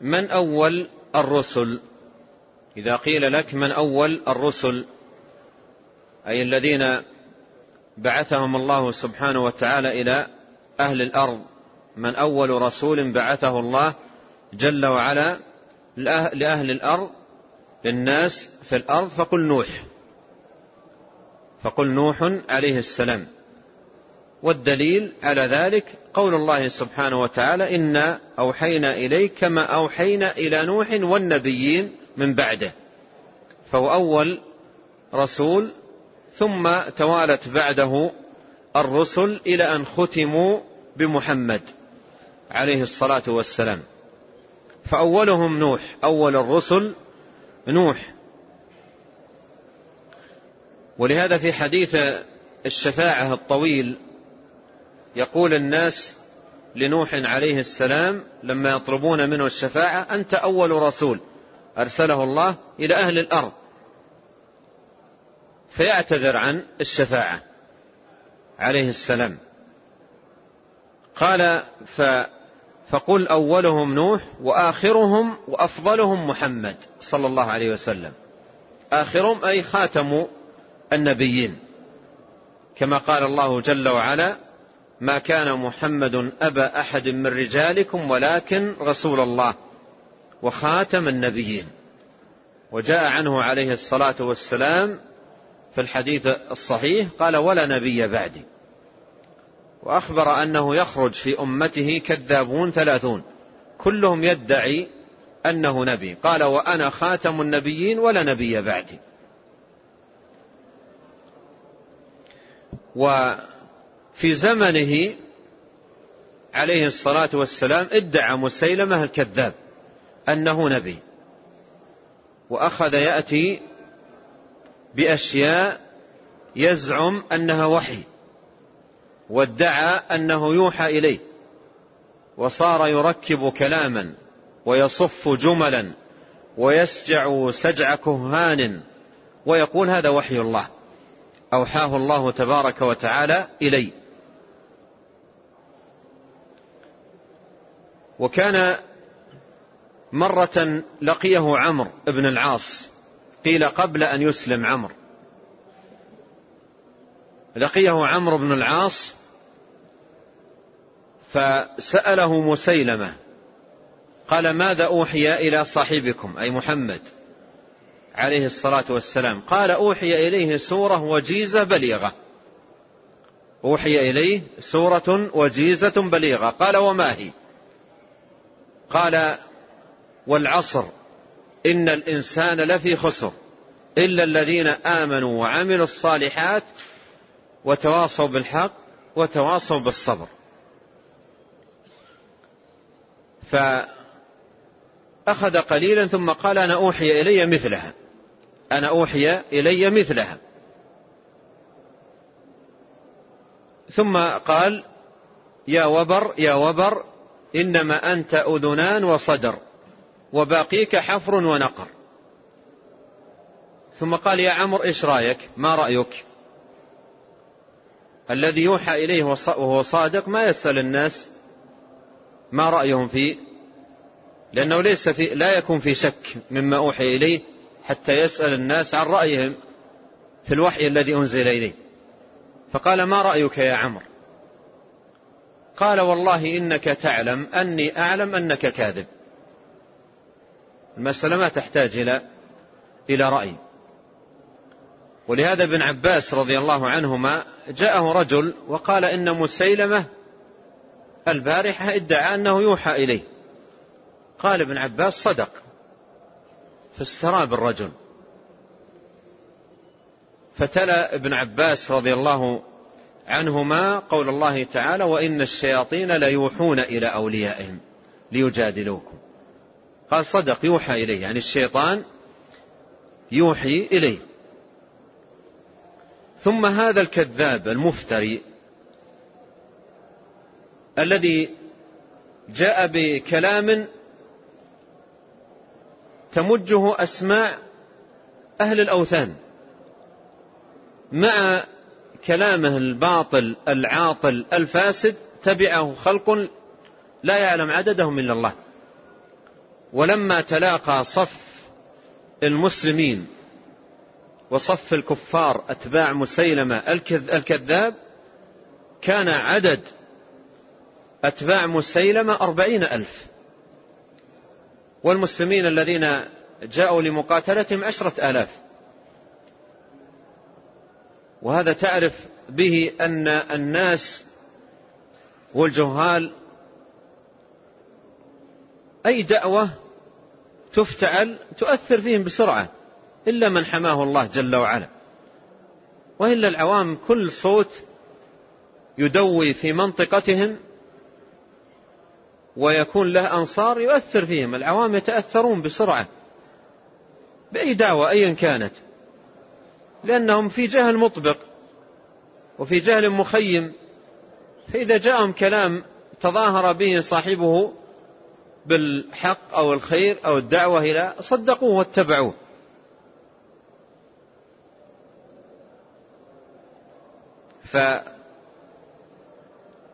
من أول الرسل؟ إذا قيل لك من أول الرسل أي الذين بعثهم الله سبحانه وتعالى إلى أهل الأرض من أول رسول بعثه الله جل وعلا لأهل الأرض للناس في الأرض فقل نوح. فقل نوح عليه السلام. والدليل على ذلك قول الله سبحانه وتعالى إنا أوحينا إليك كما أوحينا إلى نوح والنبيين من بعده. فهو أول رسول ثم توالت بعده الرسل إلى أن ختموا بمحمد عليه الصلاة والسلام. فأولهم نوح أول الرسل نوح. ولهذا في حديث الشفاعة الطويل يقول الناس لنوح عليه السلام لما يطلبون منه الشفاعة أنت أول رسول أرسله الله إلى أهل الأرض. فيعتذر عن الشفاعة عليه السلام. قال ف فقل أولهم نوح وآخرهم وأفضلهم محمد صلى الله عليه وسلم. آخرهم أي خاتم النبيين. كما قال الله جل وعلا ما كان محمد أبا أحد من رجالكم ولكن رسول الله وخاتم النبيين. وجاء عنه عليه الصلاة والسلام في الحديث الصحيح قال ولا نبي بعدي. وأخبر أنه يخرج في أمته كذابون ثلاثون. كلهم يدعي أنه نبي. قال وأنا خاتم النبيين ولا نبي بعدي. وفي زمنه عليه الصلاة والسلام ادعى مسيلمة الكذاب أنه نبي. وأخذ يأتي بأشياء يزعم أنها وحي. وادعى أنه يوحى إليه وصار يركب كلاما ويصف جملا ويسجع سجع كهان ويقول هذا وحي الله أوحاه الله تبارك وتعالى إلي وكان مرة لقيه عمرو بن العاص قيل قبل أن يسلم عمرو. لقيه عمرو بن العاص فسأله مسيلمة قال ماذا أوحي إلى صاحبكم؟ أي محمد. عليه الصلاة والسلام قال أوحي إليه سورة وجيزة بليغة. أوحي إليه سورة وجيزة بليغة. قال وما هي؟ قال والعصر إن الإنسان لفي خسر إلا الذين آمنوا وعملوا الصالحات وتواصوا بالحق وتواصوا بالصبر. فأخذ قليلا ثم قال أنا أوحي إلي مثلها. أنا أوحي إلي مثلها. ثم قال يا وبر يا وبر إنما أنت أذنان وصدر وباقيك حفر ونقر. ثم قال يا عمر إيش رأيك؟ ما رأيك؟ الذي يوحى إليه وهو صادق ما يسأل الناس ما رأيهم فيه لأنه ليس في لا يكون في شك مما أوحي إليه حتى يسأل الناس عن رأيهم في الوحي الذي أنزل إليه. فقال ما رأيك يا عمرو؟ قال والله إنك تعلم أني أعلم أنك كاذب. المسألة ما تحتاج إلى إلى رأي. ولهذا ابن عباس رضي الله عنهما جاءه رجل وقال إن مسيلمة البارحة ادعى أنه يوحى إليه. قال ابن عباس صدق. فاستراب الرجل فتلا ابن عباس رضي الله عنهما قول الله تعالى وإن الشياطين ليوحون إلى أوليائهم ليجادلوكم. قال صدق يوحى إليه. يعني الشيطان يوحي إليه. ثم هذا الكذاب المفتري الذي جاء بكلام تمجه أسماع أهل الأوثان مع كلامه الباطل العاطل الفاسد تبعه خلق لا يعلم عددهم إلا الله ولما تلاقى صف المسلمين وصف الكفار أتباع مسيلمة الكذاب كان عدد أتباع مسيلمة أربعين ألف. والمسلمين الذين جاءوا لمقاتلتهم عشرة آلاف. وهذا تعرف به أن الناس والجهال أي دعوة تفتعل تؤثر فيهم بسرعة. إلا من حماه الله جل وعلا. وإلا العوام كل صوت يدوي في منطقتهم ويكون له أنصار يؤثر فيهم. العوام يتأثرون بسرعة بأي دعوة أيا كانت لأنهم في جهل مطبق وفي جهل مخيم. فإذا جاءهم كلام تظاهر به صاحبه بالحق أو الخير أو الدعوة إلى صدقوه واتبعوه.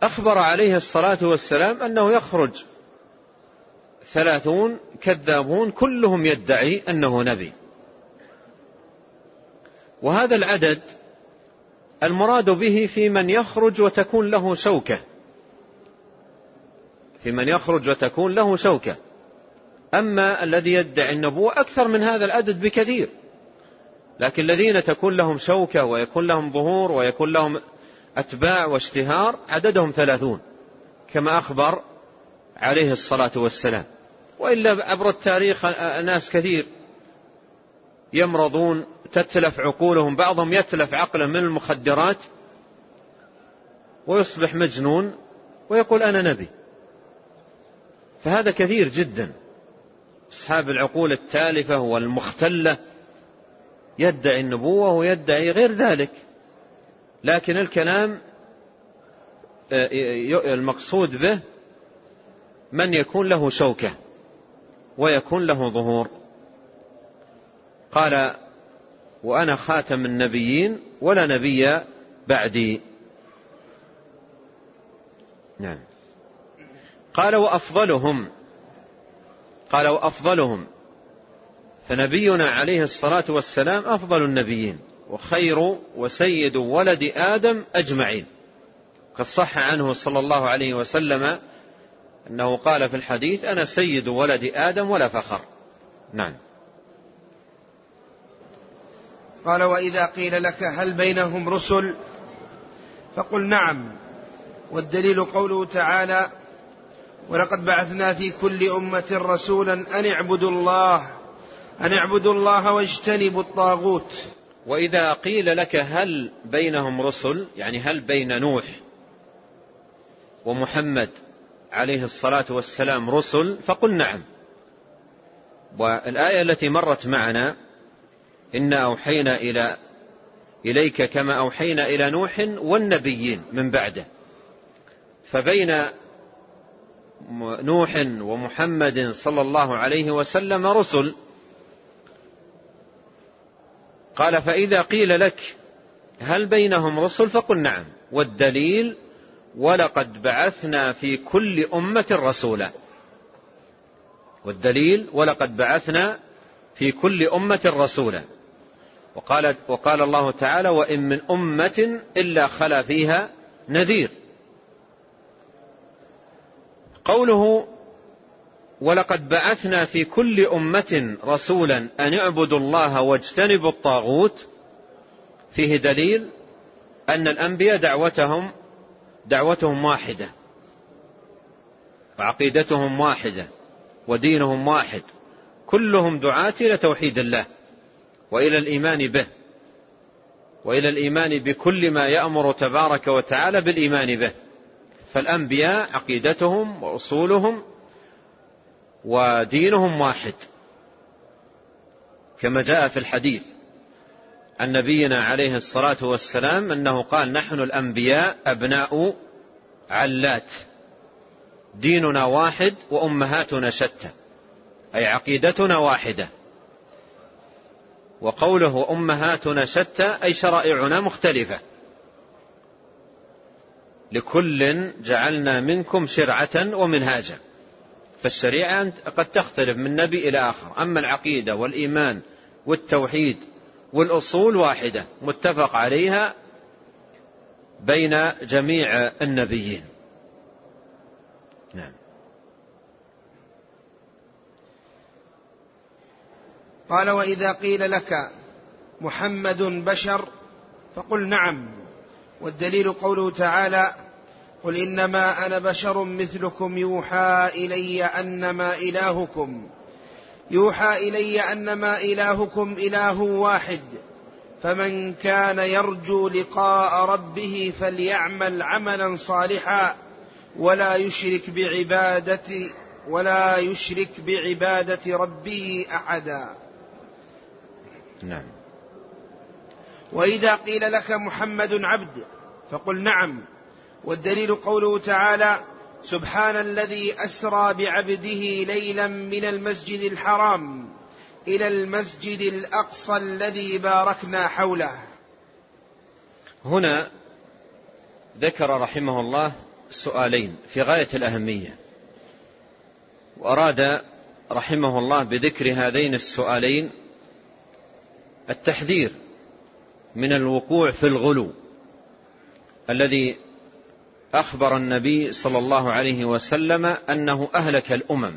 فأخبر عليه الصلاة والسلام أنه يخرج. ثلاثون كذابون كلهم يدعي أنه نبي. وهذا العدد المراد به في من يخرج وتكون له شوكة. في من يخرج وتكون له شوكة. أما الذي يدعي النبوة أكثر من هذا العدد بكثير. لكن الذين تكون لهم شوكة ويكون لهم ظهور ويكون لهم أتباع واشتهار عددهم ثلاثون كما أخبر عليه الصلاة والسلام. وإلا عبر التاريخ ناس كثير يمرضون تتلف عقولهم بعضهم يتلف عقله من المخدرات ويصبح مجنون ويقول أنا نبي. فهذا كثير جدا. أصحاب العقول التالفة والمختلة يدعي النبوة ويدعي غير ذلك. لكن الكلام آه، المقصود به من يكون له شوكة ويكون له ظهور. قال وأنا خاتم النبيين ولا نبي بعدي. نعم. قال وأفضلهم. قال وأفضلهم. فنبينا عليه الصلاة والسلام أفضل النبيين وخير وسيد ولد آدم أجمعين. قد صح عنه صلى الله عليه وسلم أنه قال في الحديث أنا سيد ولد آدم ولا فخر. نعم. قال وإذا قيل لك هل بينهم رسل؟ فقل نعم. والدليل قوله تعالى ولقد بعثنا في كل أمة رسولا أن اعبدوا الله أن اعبدوا الله واجتنبوا الطاغوت. وإذا قيل لك هل بينهم رسل يعني هل بين نوح ومحمد عليه الصلاة والسلام رسل فقل نعم. والآية التي مرت معنا إنا أوحينا إلى إليك كما أوحينا إلى نوح والنبيين من بعده. فبين نوح ومحمد صلى الله عليه وسلم رسل قال فإذا قيل لك هل بينهم رسل فقل نعم. والدليل ولقد بعثنا في كل أمة رسولا. والدليل ولقد بعثنا في كل أمة رسولا. وقال, وقال الله تعالى وإن من أمة إلا خلا فيها نذير. قوله ولقد بعثنا في كل أمة رسولا أن اعبدوا الله واجتنبوا الطاغوت. فيه دليل أن الأنبياء دعوتهم دعوتهم واحدة. وعقيدتهم واحدة. ودينهم واحد. كلهم دعاة إلى توحيد الله وإلى الإيمان به. وإلى الإيمان بكل ما يأمر تبارك وتعالى بالإيمان به. فالأنبياء عقيدتهم وأصولهم ودينهم واحد. كما جاء في الحديث عن نبينا عليه الصلاة والسلام أنه قال نحن الأنبياء أبناء علات. ديننا واحد وأمهاتنا شتى أي عقيدتنا واحدة. وقوله أمهاتنا شتى أي شرائعنا مختلفة. لكل جعلنا منكم شرعة ومنهاجا. فالشريعة قد تختلف من نبي إلى آخر. أما العقيدة والإيمان والتوحيد والأصول واحدة متفق عليها بين جميع النبيين. نعم. قال وإذا قيل لك محمد بشر فقل نعم والدليل قوله تعالى قل إنما أنا بشر مثلكم يوحى إلي أنما إلهكم. يوحى إلي أنما إلهكم إله واحد. فمن كان يرجو لقاء ربه فليعمل عملا صالحا. ولا يشرك بعبادة ولا يشرك بعبادة ربه أحدا. نعم. وإذا قيل لك محمد عبد فقل نعم. والدليل قوله تعالى سبحان الذي أسرى بعبده ليلا من المسجد الحرام إلى المسجد الأقصى الذي باركنا حوله. هنا ذكر رحمه الله سؤالين في غاية الأهمية وأراد رحمه الله بذكر هذين السؤالين التحذير من الوقوع في الغلو الذي أخبر النبي صلى الله عليه وسلم أنه أهلك الأمم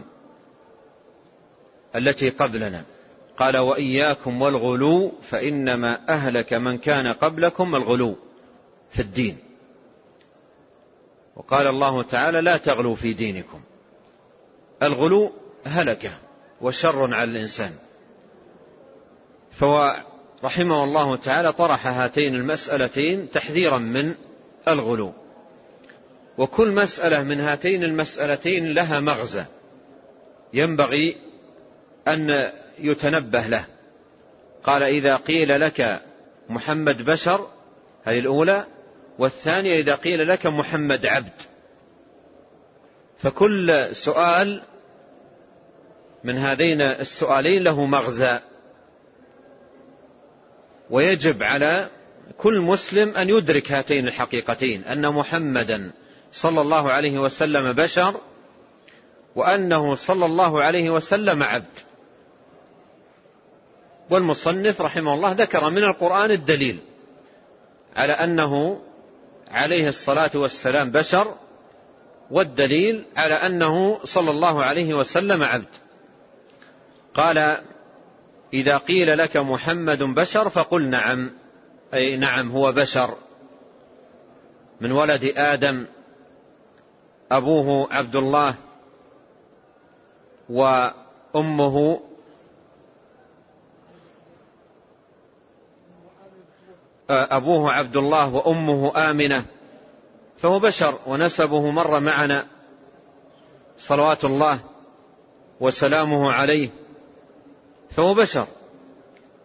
التي قبلنا. قال وإياكم والغلو فإنما أهلك من كان قبلكم الغلو في الدين. وقال الله تعالى لا تغلوا في دينكم. الغلو هلكة وشر على الإنسان. فهو رحمه الله تعالى طرح هاتين المسألتين تحذيرا من الغلو. وكل مسألة من هاتين المسألتين لها مغزى. ينبغي أن يتنبه له. قال إذا قيل لك محمد بشر هذه الأولى والثانية إذا قيل لك محمد عبد. فكل سؤال من هذين السؤالين له مغزى. ويجب على كل مسلم أن يدرك هاتين الحقيقتين أن محمدا صلى الله عليه وسلم بشر وأنه صلى الله عليه وسلم عبد. والمصنف رحمه الله ذكر من القرآن الدليل على أنه عليه الصلاة والسلام بشر والدليل على أنه صلى الله عليه وسلم عبد. قال إذا قيل لك محمد بشر فقل نعم أي نعم هو بشر. من ولد آدم أبوه عبد الله وأمه أبوه عبد الله وأمه آمنة فهو بشر ونسبه مر معنا صلوات الله وسلامه عليه فهو بشر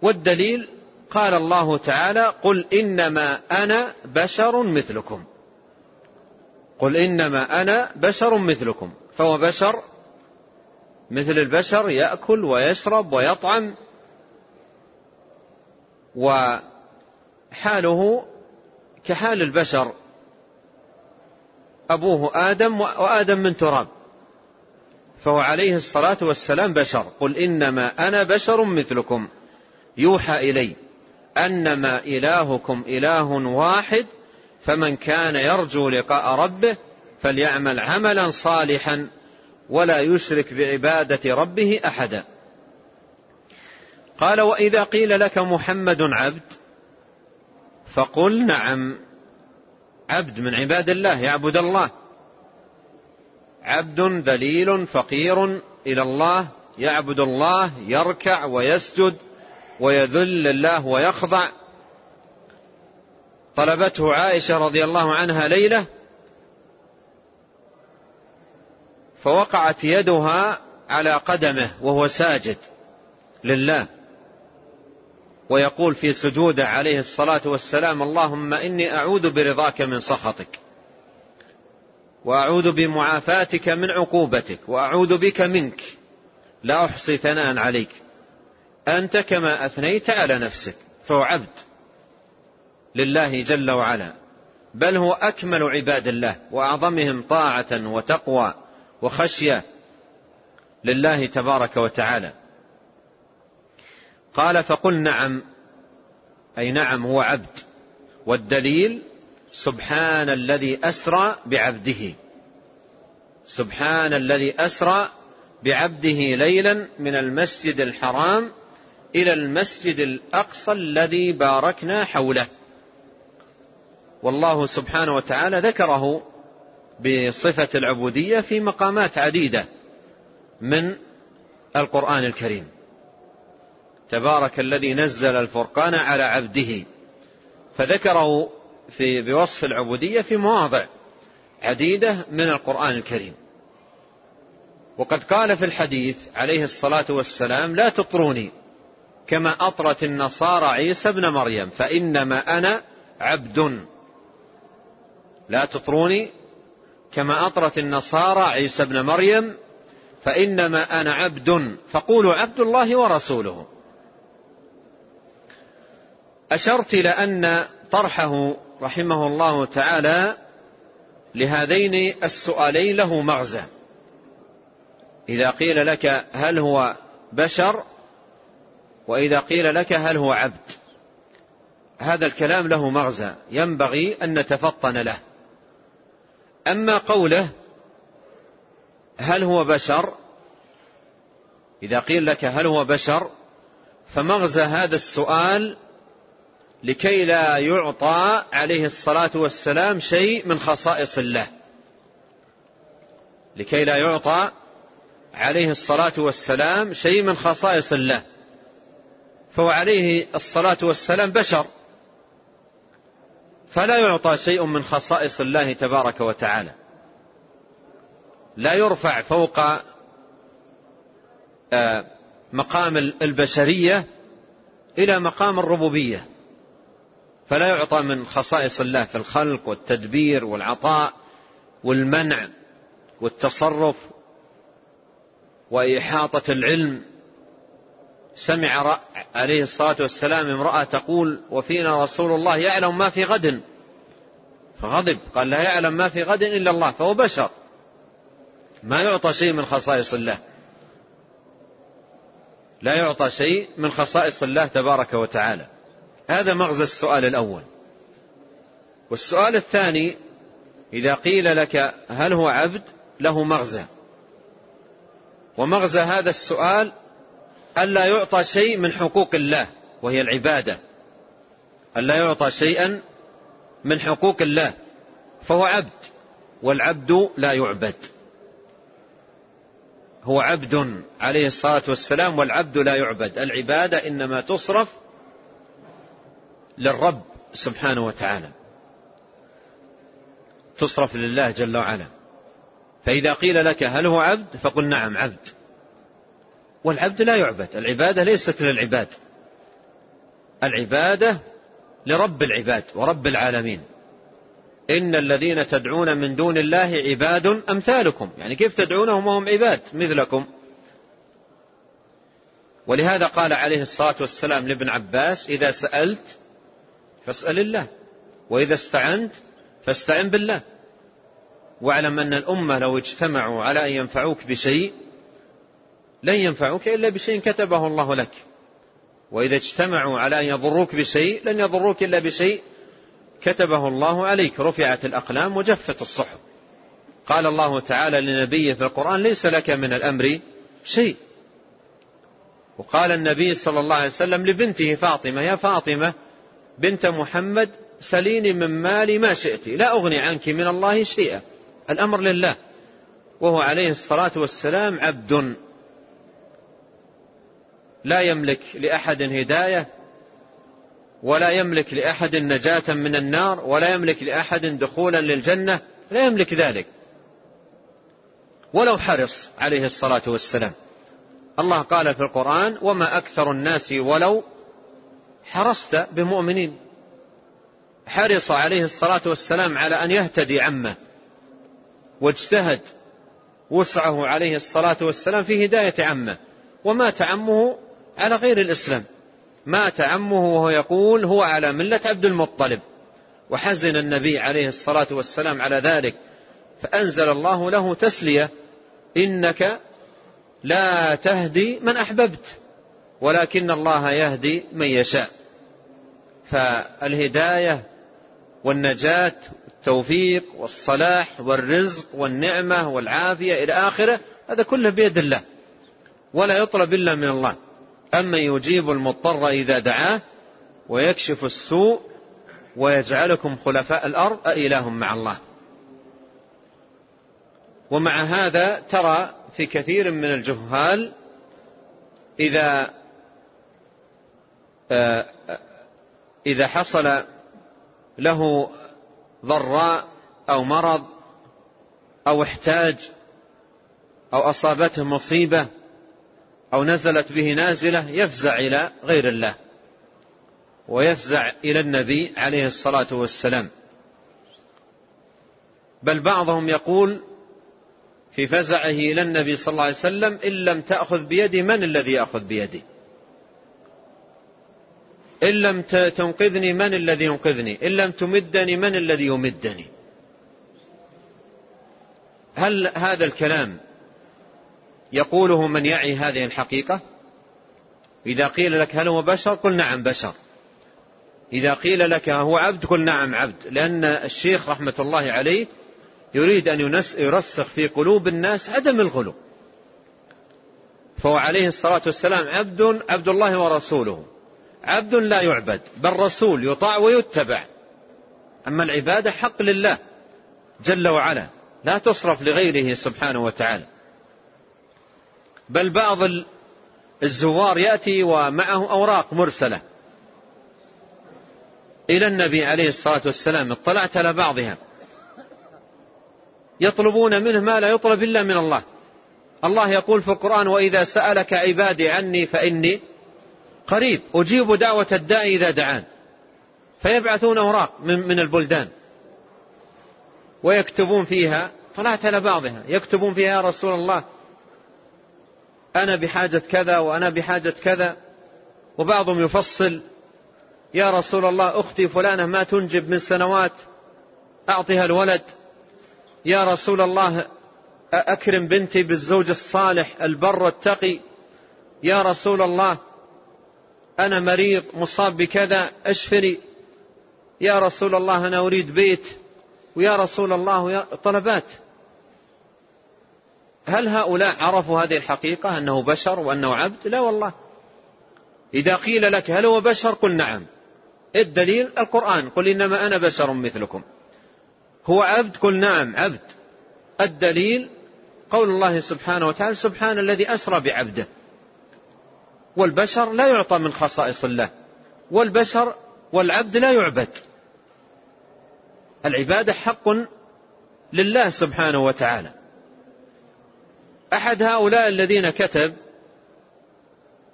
والدليل قال الله تعالى قل إنما أنا بشر مثلكم. قل إنما أنا بشر مثلكم. فهو بشر مثل البشر يأكل ويشرب ويطعم وحاله كحال البشر. أبوه آدم وآدم من تراب. فهو عليه الصلاة والسلام بشر. قل إنما أنا بشر مثلكم. يوحى إلي أنما إلهكم إله واحد فمن كان يرجو لقاء ربه فليعمل عملا صالحا ولا يشرك بعبادة ربه أحدا. قال وإذا قيل لك محمد عبد فقل نعم عبد من عباد الله يعبد الله. عبد ذليل فقير إلى الله يعبد الله يركع ويسجد ويذل الله ويخضع. طلبته عائشة رضي الله عنها ليلة فوقعت يدها على قدمه وهو ساجد لله ويقول في سجوده عليه الصلاة والسلام اللهم إني أعوذ برضاك من سخطك وأعوذ بمعافاتك من عقوبتك وأعوذ بك منك لا أحصي ثناء عليك أنت كما أثنيت على نفسك فهو عبد لله جل وعلا بل هو أكمل عباد الله وأعظمهم طاعة وتقوى وخشية لله تبارك وتعالى. قال فقل نعم أي نعم هو عبد والدليل سبحان الذي أسرى بعبده. سبحان الذي أسرى بعبده ليلا من المسجد الحرام إلى المسجد الأقصى الذي باركنا حوله. والله سبحانه وتعالى ذكره بصفة العبودية في مقامات عديدة من القرآن الكريم. تبارك الذي نزل الفرقان على عبده. فذكره في بوصف العبودية في مواضع عديدة من القرآن الكريم. وقد قال في الحديث عليه الصلاة والسلام لا تطروني كما أطرت النصارى عيسى ابن مريم فإنما أنا عبد لا تطروني. كما أطرت النصارى عيسى ابن مريم فإنما أنا عبد فقولوا عبد الله ورسوله. أشرت إلى أن طرحه رحمه الله تعالى لهذين السؤالين له مغزى. إذا قيل لك هل هو بشر وإذا قيل لك هل هو عبد هذا الكلام له مغزى. ينبغي أن نتفطن له. أما قوله هل هو بشر؟ إذا قيل لك هل هو بشر فمغزى هذا السؤال لكي لا يعطى عليه الصلاة والسلام شيء من خصائص الله. لكي لا يعطى عليه الصلاة والسلام شيء من خصائص الله. فهو عليه الصلاة والسلام بشر. فلا يعطى شيء من خصائص الله تبارك وتعالى. لا يرفع فوق آه، مقام البشرية إلى مقام الربوبية. فلا يعطى من خصائص الله في الخلق والتدبير والعطاء والمنع والتصرف وإحاطة العلم سمع عليه الصلاة والسلام امرأة تقول وفينا رسول الله يعلم ما في غد. فغضب قال لا يعلم ما في غد إلا الله فهو بشر. ما يعطى شيء من خصائص الله. لا يعطى شيء من خصائص الله تبارك وتعالى. هذا مغزى السؤال الأول. والسؤال الثاني إذا قيل لك هل هو عبد له مغزى. ومغزى هذا السؤال ألا يعطى شيء من حقوق الله وهي العبادة. ألا يعطى شيئا من حقوق الله فهو عبد والعبد لا يعبد. هو عبد عليه الصلاة والسلام والعبد لا يعبد. العبادة إنما تصرف للرب سبحانه وتعالى. تصرف لله جل وعلا. فإذا قيل لك هل هو عبد فقل نعم عبد. والعبد لا يعبد. العبادة ليست للعباد. العبادة لرب العباد ورب العالمين. إن الذين تدعون من دون الله عباد أمثالكم. يعني كيف تدعونهم وهم عباد مثلكم؟ ولهذا قال عليه الصلاة والسلام لابن عباس إذا سألت فاسأل الله. وإذا استعنت فاستعن بالله. واعلم أن الأمة لو اجتمعوا على أن ينفعوك بشيء لن ينفعوك إلا بشيء كتبه الله لك. وإذا اجتمعوا على أن يضروك بشيء لن يضروك إلا بشيء كتبه الله عليك. رفعت الأقلام وجفت الصحف. قال الله تعالى لنبيه في القرآن ليس لك من الأمر شيء. وقال النبي صلى الله عليه وسلم لبنته فاطمة يا فاطمة بنت محمد سليني من مالي ما شئت لا أغني عنك من الله شيئا. الأمر لله. وهو عليه الصلاة والسلام عبد. لا يملك لأحد هداية ولا يملك لأحد نجاة من النار ولا يملك لأحد دخولا للجنة لا يملك ذلك. ولو حرص عليه الصلاة والسلام. الله قال في القرآن وما أكثر الناس ولو حرصت بمؤمنين حرص عليه الصلاة والسلام على أن يهتدي عمه. واجتهد وسعه عليه الصلاة والسلام في هداية عمه. ومات عمه على غير الإسلام. مات عمه وهو يقول هو على ملة عبد المطلب. وحزن النبي عليه الصلاة والسلام على ذلك. فأنزل الله له تسلية. إنك لا تهدي من أحببت. ولكن الله يهدي من يشاء. فالهداية والنجاة والتوفيق والصلاح والرزق والنعمة والعافية إلى آخره هذا كله بيد الله. ولا يطلب إلا من الله. أما يجيب المضطر إذا دعاه ويكشف السوء ويجعلكم خلفاء الأرض أإله مع الله. ومع هذا ترى في كثير من الجهال إذا آه، إذا حصل له ضراء أو مرض أو احتاج أو أصابته مصيبة أو نزلت به نازلة يفزع إلى غير الله ويفزع إلى النبي عليه الصلاة والسلام. بل بعضهم يقول في فزعه إلى النبي صلى الله عليه وسلم إن لم تأخذ بيدي من الذي يأخذ بيدي؟ إن لم تنقذني من الذي ينقذني؟ إن لم تمدني من الذي يمدني؟ هل هذا الكلام يقوله من يعي هذه الحقيقة؟ إذا قيل لك هل هو بشر؟ قل نعم بشر. إذا قيل لك هو عبد قل نعم عبد. لأن الشيخ رحمة الله عليه يريد أن يرسخ في قلوب الناس عدم الغلو. فهو عليه الصلاة والسلام عبد عبد الله ورسوله. عبد لا يعبد بل رسول يطاع ويتبع. أما العبادة حق لله جل وعلا لا تصرف لغيره سبحانه وتعالى. بل بعض الزوار يأتي ومعه أوراق مرسلة. إلى النبي عليه الصلاة والسلام اطلعت على بعضها. يطلبون منه ما لا يطلب إلا من الله. الله يقول في القرآن وإذا سألك عبادي عني فإني قريب. أجيب دعوة الداء إذا دعان. فيبعثون أوراق من, من البلدان. ويكتبون فيها. طلعت على بعضها. يكتبون فيها يا رسول الله أنا بحاجة كذا وأنا بحاجة كذا. وبعضهم يفصل يا رسول الله أختي فلانة ما تنجب من سنوات أعطها الولد. يا رسول الله أكرم بنتي بالزوج الصالح البر التقي يا رسول الله أنا مريض مصاب بكذا أشفري. يا رسول الله أنا أريد بيت. ويا رسول الله طلبات. هل هؤلاء عرفوا هذه الحقيقة أنه بشر وأنه عبد؟ لا والله. إذا قيل لك هل هو بشر قل نعم. الدليل؟ القرآن. قل إنما أنا بشر مثلكم. هو عبد؟ قل نعم عبد. الدليل قول الله سبحانه وتعالى سبحان الذي أسرى بعبده. والبشر لا يعطى من خصائص الله. والبشر والعبد لا يعبد. العبادة حق لله سبحانه وتعالى. أحد هؤلاء الذين كتب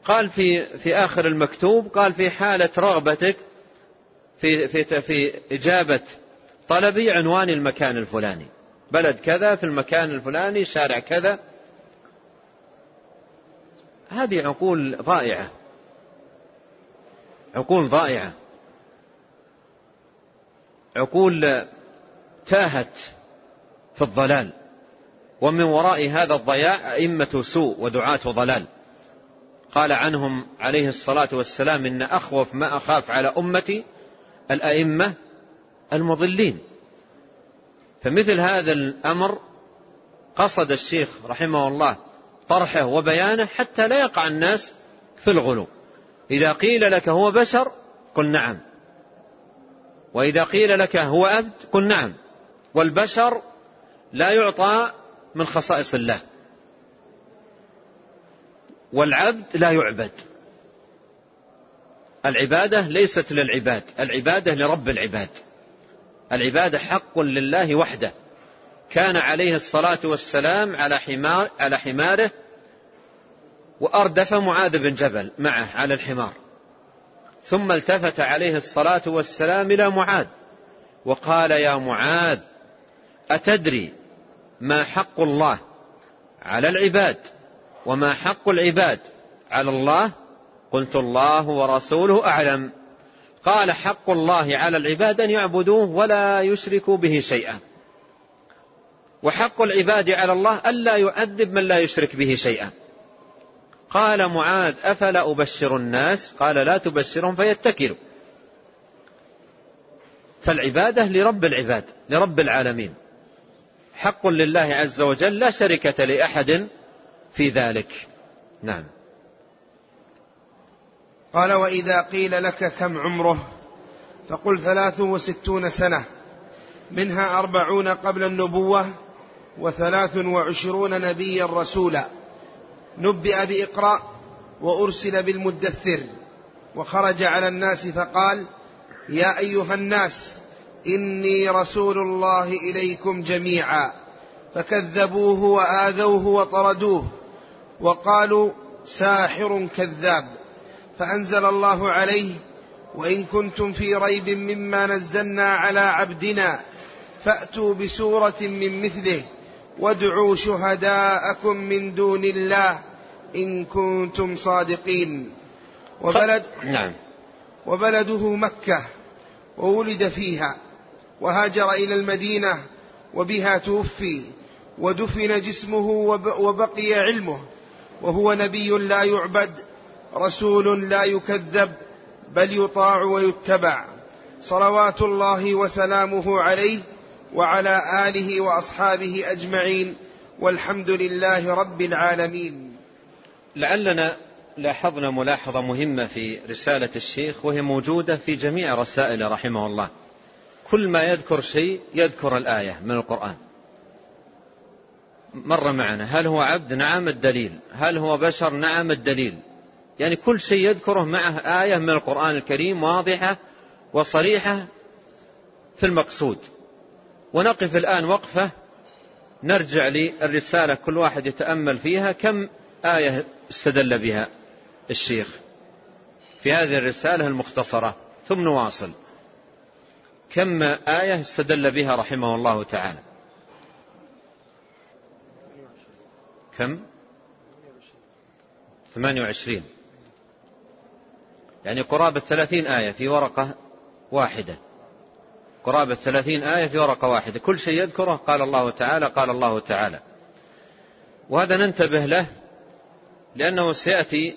قال في في آخر المكتوب قال في حالة رغبتك في في في إجابة طلبي عنوان المكان الفلاني. بلد كذا في المكان الفلاني شارع كذا. هذه عقول ضائعة. عقول ضائعة. عقول تاهت في الضلال. ومن وراء هذا الضياع أئمة سوء ودعاة ضلال. قال عنهم عليه الصلاة والسلام إن أخوف ما أخاف على أمتي الأئمة المضلين. فمثل هذا الأمر قصد الشيخ رحمه الله طرحه وبيانه حتى لا يقع الناس في الغلو. إذا قيل لك هو بشر قل نعم. وإذا قيل لك هو أبد قل نعم. والبشر لا يعطى من خصائص الله. والعبد لا يعبد. العبادة ليست للعباد العبادة لرب العباد. العبادة حق لله وحده. كان عليه الصلاة والسلام على حمار على حماره وأردف معاذ بن جبل معه على الحمار. ثم التفت عليه الصلاة والسلام إلى معاذ وقال يا معاذ أتدري ما حق الله على العباد وما حق العباد على الله قلت الله ورسوله أعلم. قال حق الله على العباد أن يعبدوه ولا يشركوا به شيئا. وحق العباد على الله ألا يؤدب من لا يشرك به شيئا. قال معاذ أفلا أبشر الناس؟ قال لا تبشرهم فيتكلوا. فالعبادة لرب العباد لرب العالمين. حق لله عز وجل لا شركة لأحد في ذلك. نعم. قال وإذا قيل لك كم عمره فقل ثلاث وستون سنة منها أربعون قبل النبوة وثلاث وعشرون نبيا رسولا. نبئ بإقراء وأرسل بالمدثر. وخرج على الناس فقال يا أيها الناس إني رسول الله إليكم جميعا. فكذبوه وآذوه وطردوه. وقالوا ساحر كذاب. فأنزل الله عليه وإن كنتم في ريب مما نزلنا على عبدنا فأتوا بسورة من مثله وادعوا شهداءكم من دون الله إن كنتم صادقين. وبلد نعم. وبلده مكة وولد فيها. وهاجر إلى المدينة وبها توفي ودفن جسمه وبقي علمه وهو نبي لا يعبد رسول لا يكذب بل يطاع ويتبع. صلوات الله وسلامه عليه وعلى آله وأصحابه أجمعين. والحمد لله رب العالمين. لعلنا لاحظنا ملاحظة مهمة في رسالة الشيخ وهي موجودة في جميع رسائل رحمه الله. كل ما يذكر شيء يذكر الآية من القرآن. مر معنا هل هو عبد؟ نعم الدليل. هل هو بشر؟ نعم الدليل. يعني كل شيء يذكره معه آية من القرآن الكريم واضحة وصريحة في المقصود. ونقف الآن وقفة نرجع للرسالة كل واحد يتأمل فيها كم آية استدل بها الشيخ في هذه الرسالة المختصرة. ثم نواصل. كم آية استدل بها رحمه الله تعالى؟ كم؟ ثمانية وعشرين. يعني قرابة ثلاثين آية في ورقة واحدة. قرابة ثلاثين آية في ورقة واحدة. كل شيء يذكره قال الله تعالى قال الله تعالى. وهذا ننتبه له لأنه سيأتي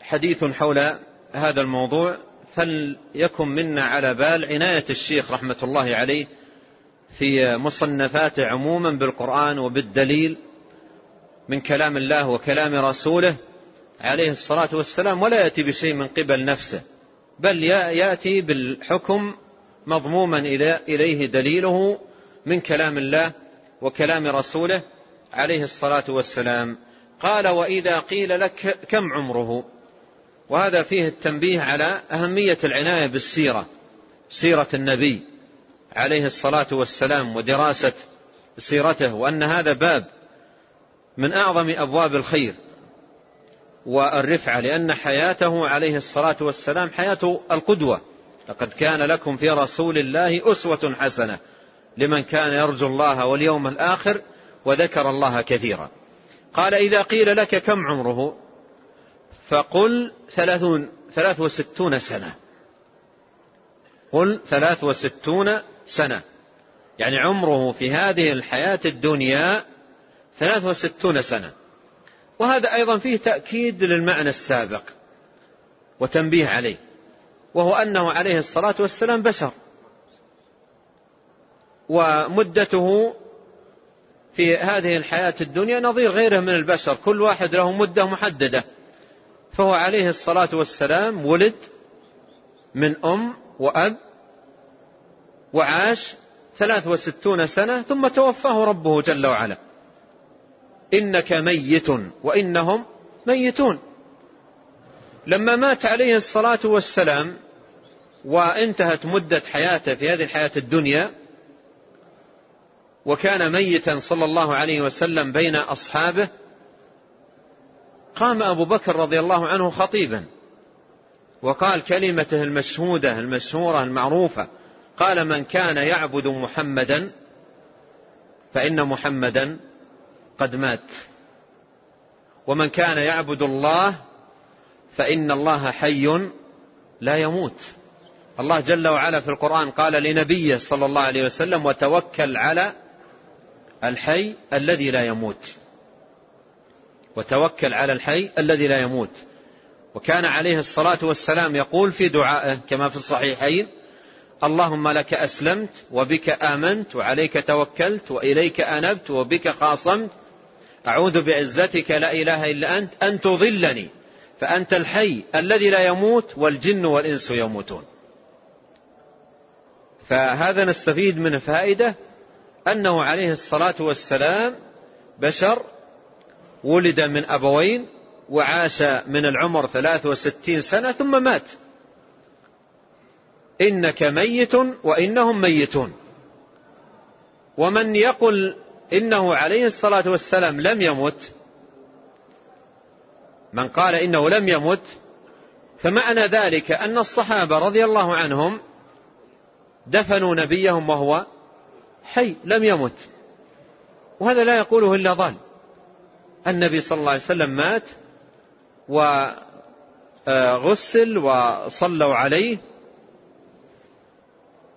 حديث حول هذا الموضوع فليكن منا على بال عناية الشيخ رحمة الله عليه في مصنفاته عموما بالقرآن وبالدليل من كلام الله وكلام رسوله عليه الصلاة والسلام ولا يأتي بشيء من قبل نفسه بل يأتي بالحكم مضموما إليه دليله من كلام الله وكلام رسوله عليه الصلاة والسلام. قال وإذا قيل لك كم عمره؟ وهذا فيه التنبيه على أهمية العناية بالسيرة سيرة النبي عليه الصلاة والسلام ودراسة سيرته وأن هذا باب من أعظم أبواب الخير والرفعة لأن حياته عليه الصلاة والسلام حياة القدوة. لقد كان لكم في رسول الله أسوة حسنة لمن كان يرجو الله واليوم الآخر وذكر الله كثيرا. قال إذا قيل لك كم عمره؟ فقل ثلاثون ثلاث وستون سنة. قل ثلاث وستون سنة. يعني عمره في هذه الحياة الدنيا ثلاث وستون سنة. وهذا أيضا فيه تأكيد للمعنى السابق وتنبيه عليه وهو أنه عليه الصلاة والسلام بشر. ومدته في هذه الحياة الدنيا نظير غيره من البشر كل واحد له مدة محددة. فهو عليه الصلاة والسلام ولد من أم وأب وعاش ثلاث وستون سنة ثم توفاه ربه جل وعلا. إنك ميت وإنهم ميتون. لما مات عليه الصلاة والسلام وانتهت مدة حياته في هذه الحياة الدنيا وكان ميتا صلى الله عليه وسلم بين أصحابه قام أبو بكر رضي الله عنه خطيبا وقال كلمته المشهودة المشهورة المعروفة قال من كان يعبد محمدا فإن محمدا قد مات. ومن كان يعبد الله فإن الله حي لا يموت. الله جل وعلا في القرآن قال لنبيه صلى الله عليه وسلم وتوكل على الحي الذي لا يموت. وتوكل على الحي الذي لا يموت. وكان عليه الصلاة والسلام يقول في دعائه كما في الصحيحين اللهم لك أسلمت وبك آمنت وعليك توكلت وإليك أنبت وبك خاصمت أعوذ بعزتك لا إله إلا أنت أن تضلني فأنت الحي الذي لا يموت والجن والإنس يموتون. فهذا نستفيد من فائدة أنه عليه الصلاة والسلام بشر ولد من أبوين وعاش من العمر ثلاث وستين سنة ثم مات. إنك ميت وإنهم ميتون. ومن يقل إنه عليه الصلاة والسلام لم يمت من قال إنه لم يمت فمعنى ذلك أن الصحابة رضي الله عنهم دفنوا نبيهم وهو حي لم يمت. وهذا لا يقوله إلا ضال النبي صلى الله عليه وسلم مات وغسل وصلوا عليه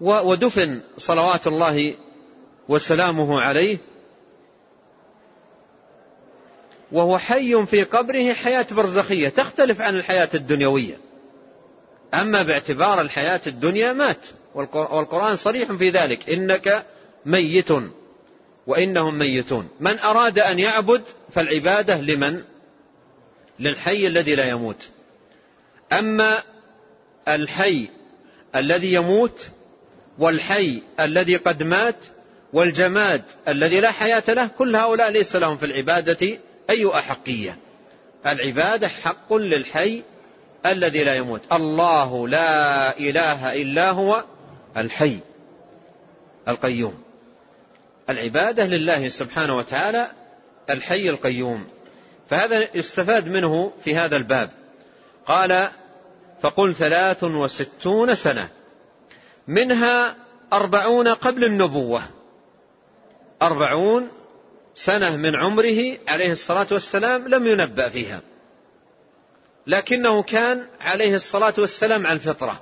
ودفن صلوات الله وسلامه عليه. وهو حي في قبره حياة برزخية تختلف عن الحياة الدنيوية. أما باعتبار الحياة الدنيا مات والقرآن صريح في ذلك إنك ميت. وإنهم ميتون. من أراد أن يعبد فالعبادة لمن؟ للحي الذي لا يموت. أما الحي الذي يموت والحي الذي قد مات والجماد الذي لا حياة له كل هؤلاء ليس لهم في العبادة أي أحقية. العبادة حق للحي الذي لا يموت. الله لا إله إلا هو الحي القيوم. العبادة لله سبحانه وتعالى الحي القيوم. فهذا يستفاد منه في هذا الباب. قال فقل ثلاث وستون سنة منها أربعون قبل النبوة. أربعون سنة من عمره عليه الصلاة والسلام لم ينبأ فيها. لكنه كان عليه الصلاة والسلام على الفطرة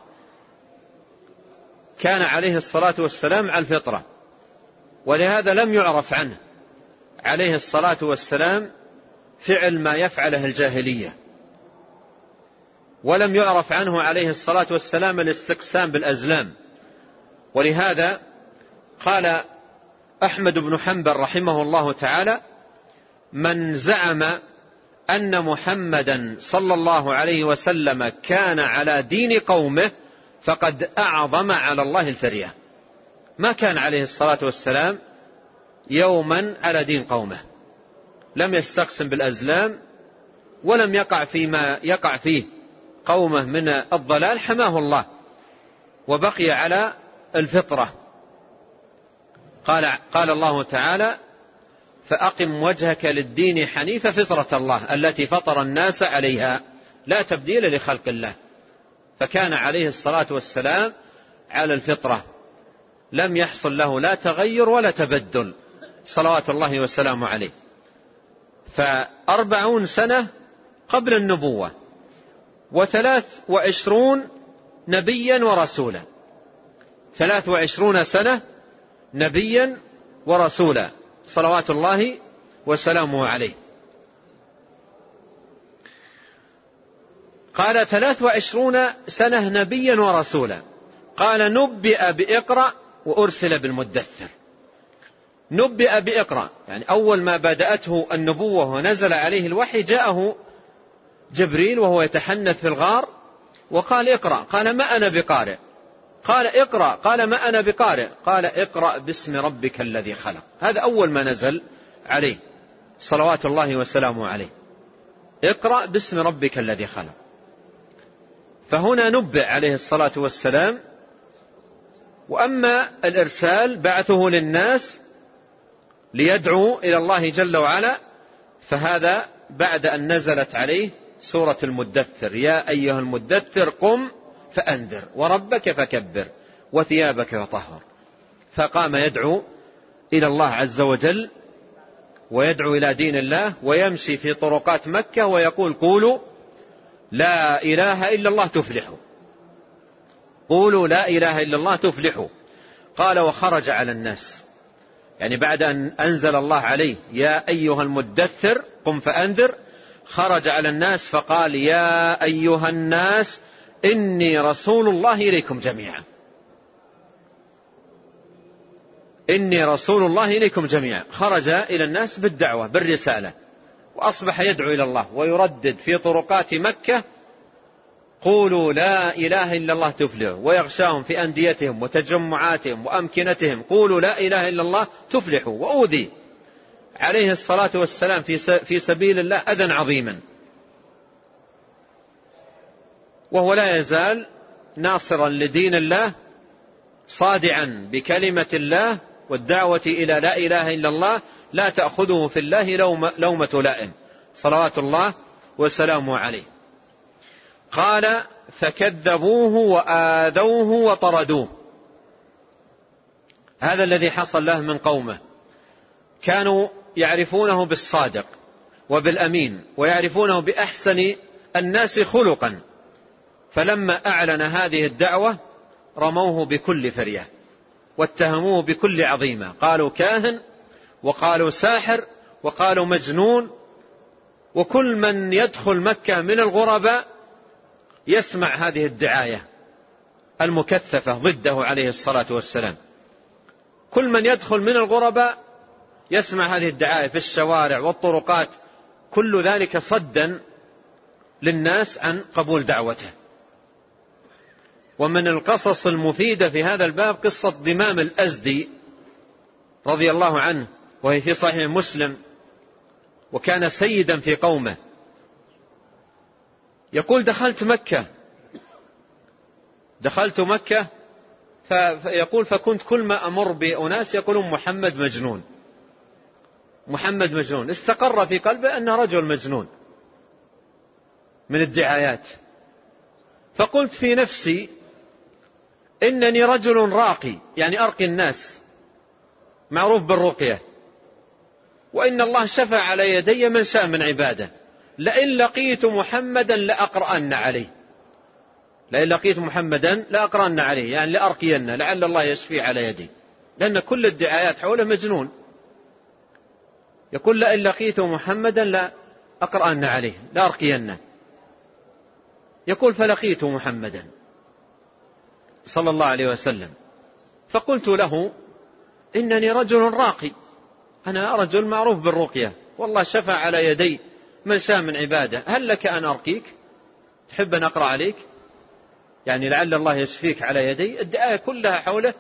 كان عليه الصلاة والسلام على الفطرة ولهذا لم يعرف عنه عليه الصلاة والسلام فعل ما يفعله الجاهلية. ولم يعرف عنه عليه الصلاة والسلام الاستقسام بالأزلام. ولهذا قال أحمد بن حنبل رحمه الله تعالى من زعم أن محمدا صلى الله عليه وسلم كان على دين قومه فقد أعظم على الله الفرية. ما كان عليه الصلاة والسلام يوما على دين قومه. لم يستقسم بالأزلام ولم يقع فيما يقع فيه قومه من الضلال حماه الله وبقي على الفطرة. قال, قال الله تعالى فأقم وجهك للدين حنيف فطرة الله التي فطر الناس عليها لا تبديل لخلق الله. فكان عليه الصلاة والسلام على الفطرة. لم يحصل له لا تغير ولا تبدل. صلوات الله وسلامه عليه. فأربعون سنة قبل النبوة. وثلاث وعشرون نبيا ورسولا. ثلاث وعشرون سنة نبيا ورسولا. صلوات الله وسلامه عليه. قال ثلاث وعشرون سنة نبيا ورسولا. قال نبئ بإقرأ وأرسل بالمدثر. نبئ بإقرأ. يعني أول ما بدأته النبوة ونزل عليه الوحي جاءه جبريل وهو يتحنث في الغار وقال اقرأ. قال ما أنا بقارئ؟ قال اقرأ. قال ما أنا بقارئ؟ قال اقرأ باسم ربك الذي خلق. هذا أول ما نزل عليه. صلوات الله وسلامه عليه. اقرأ باسم ربك الذي خلق. فهنا نبئ عليه الصلاة والسلام وأما الإرسال بعثه للناس ليدعو إلى الله جل وعلا فهذا بعد أن نزلت عليه سورة المدثر. يا أيها المدثر قم فأنذر وربك فكبر وثيابك فطهر. فقام يدعو إلى الله عز وجل ويدعو إلى دين الله ويمشي في طرقات مكة ويقول قولوا لا إله إلا الله تفلحوا. قولوا لا إله إلا الله تفلحوا. قال وخرج على الناس. يعني بعد أن أنزل الله عليه يا أيها المدثر قم فأنذر. خرج على الناس فقال يا أيها الناس إني رسول الله إليكم جميعا. إني رسول الله إليكم جميعا. خرج إلى الناس بالدعوة بالرسالة. وأصبح يدعو إلى الله ويردد في طرقات مكة قولوا لا إله إلا الله تفلحوا ويغشاهم في أنديتهم وتجمعاتهم وأمكنتهم. قولوا لا إله إلا الله تفلحوا وأوذي. عليه الصلاة والسلام في سبيل الله أذى عظيما. وهو لا يزال ناصرا لدين الله صادعا بكلمة الله والدعوة إلى لا إله إلا الله. لا تأخذه في الله لومة لائم. صلوات الله وسلامه عليه. قال فكذبوه وآذوه وطردوه. هذا الذي حصل له من قومه. كانوا يعرفونه بالصادق وبالأمين ويعرفونه بأحسن الناس خلقا. فلما أعلن هذه الدعوة رموه بكل فرية واتهموه بكل عظيمة. قالوا كاهن وقالوا ساحر وقالوا مجنون وكل من يدخل مكة من الغرباء يسمع هذه الدعاية المكثفة ضده عليه الصلاة والسلام. كل من يدخل من الغرباء يسمع هذه الدعاية في الشوارع والطرقات كل ذلك صدا للناس عن قبول دعوته. ومن القصص المفيدة في هذا الباب قصة ضمام الأزدي رضي الله عنه وهي في صحيح مسلم وكان سيدا في قومه. يقول دخلت مكة. دخلت مكة فيقول فكنت كل ما أمر بأناس يقولون محمد مجنون. محمد مجنون. استقر في قلبه أنه رجل مجنون. من الدعايات. فقلت في نفسي إنني رجل راقي يعني أرقي الناس. معروف بالرقية. وإن الله شفع على يدي من شاء من عبادة. لئن لقيت محمدا لأقرأن عليه. لئن لقيت محمدا لأقرأن عليه يعني لأرقين لعل الله يشفي على يدي. لأن كل الدعايات حوله مجنون. يقول لئن لقيت محمدا لأقرأن عليه لأرقينه. يقول فلقيت محمدا صلى الله عليه وسلم. فقلت له إنني رجل راقي أنا رجل معروف بالرقية والله شفع على يدي. من شاء من عباده. هل لك أن أرقيك؟ تحب أن أقرأ عليك؟ يعني لعل الله يشفيك على يدي. الدعاية كلها حوله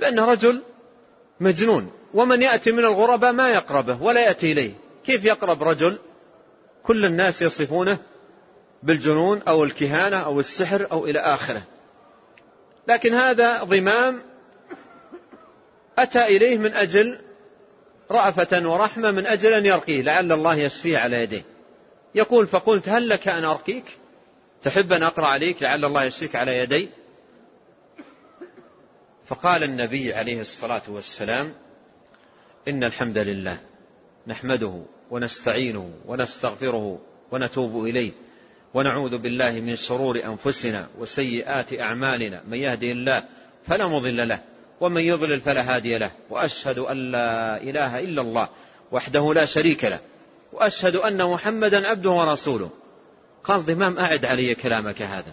بأنه رجل مجنون ومن يأتي من الغرباء ما يقربه ولا يأتي إليه. كيف يقرب رجل؟ كل الناس يصفونه بالجنون أو الكهانة أو السحر أو إلى آخره. لكن هذا ضمام أتى إليه من أجل رأفة ورحمة من أجل أن يرقيه. لعل الله يشفيه على يديه. يقول فقلت هل لك أن أرقيك؟ تحب أن أقرأ عليك لعل الله يشفيك على يدي؟ فقال النبي عليه الصلاة والسلام إن الحمد لله نحمده ونستعينه ونستغفره ونتوب إليه ونعوذ بالله من شرور أنفسنا وسيئات أعمالنا. من يهده الله فلا مضل له ومن يضلل فلا هادي له وأشهد أن لا إله إلا الله وحده لا شريك له وأشهد أن محمدا عبده ورسوله. قال ضمام أعد علي كلامك هذا.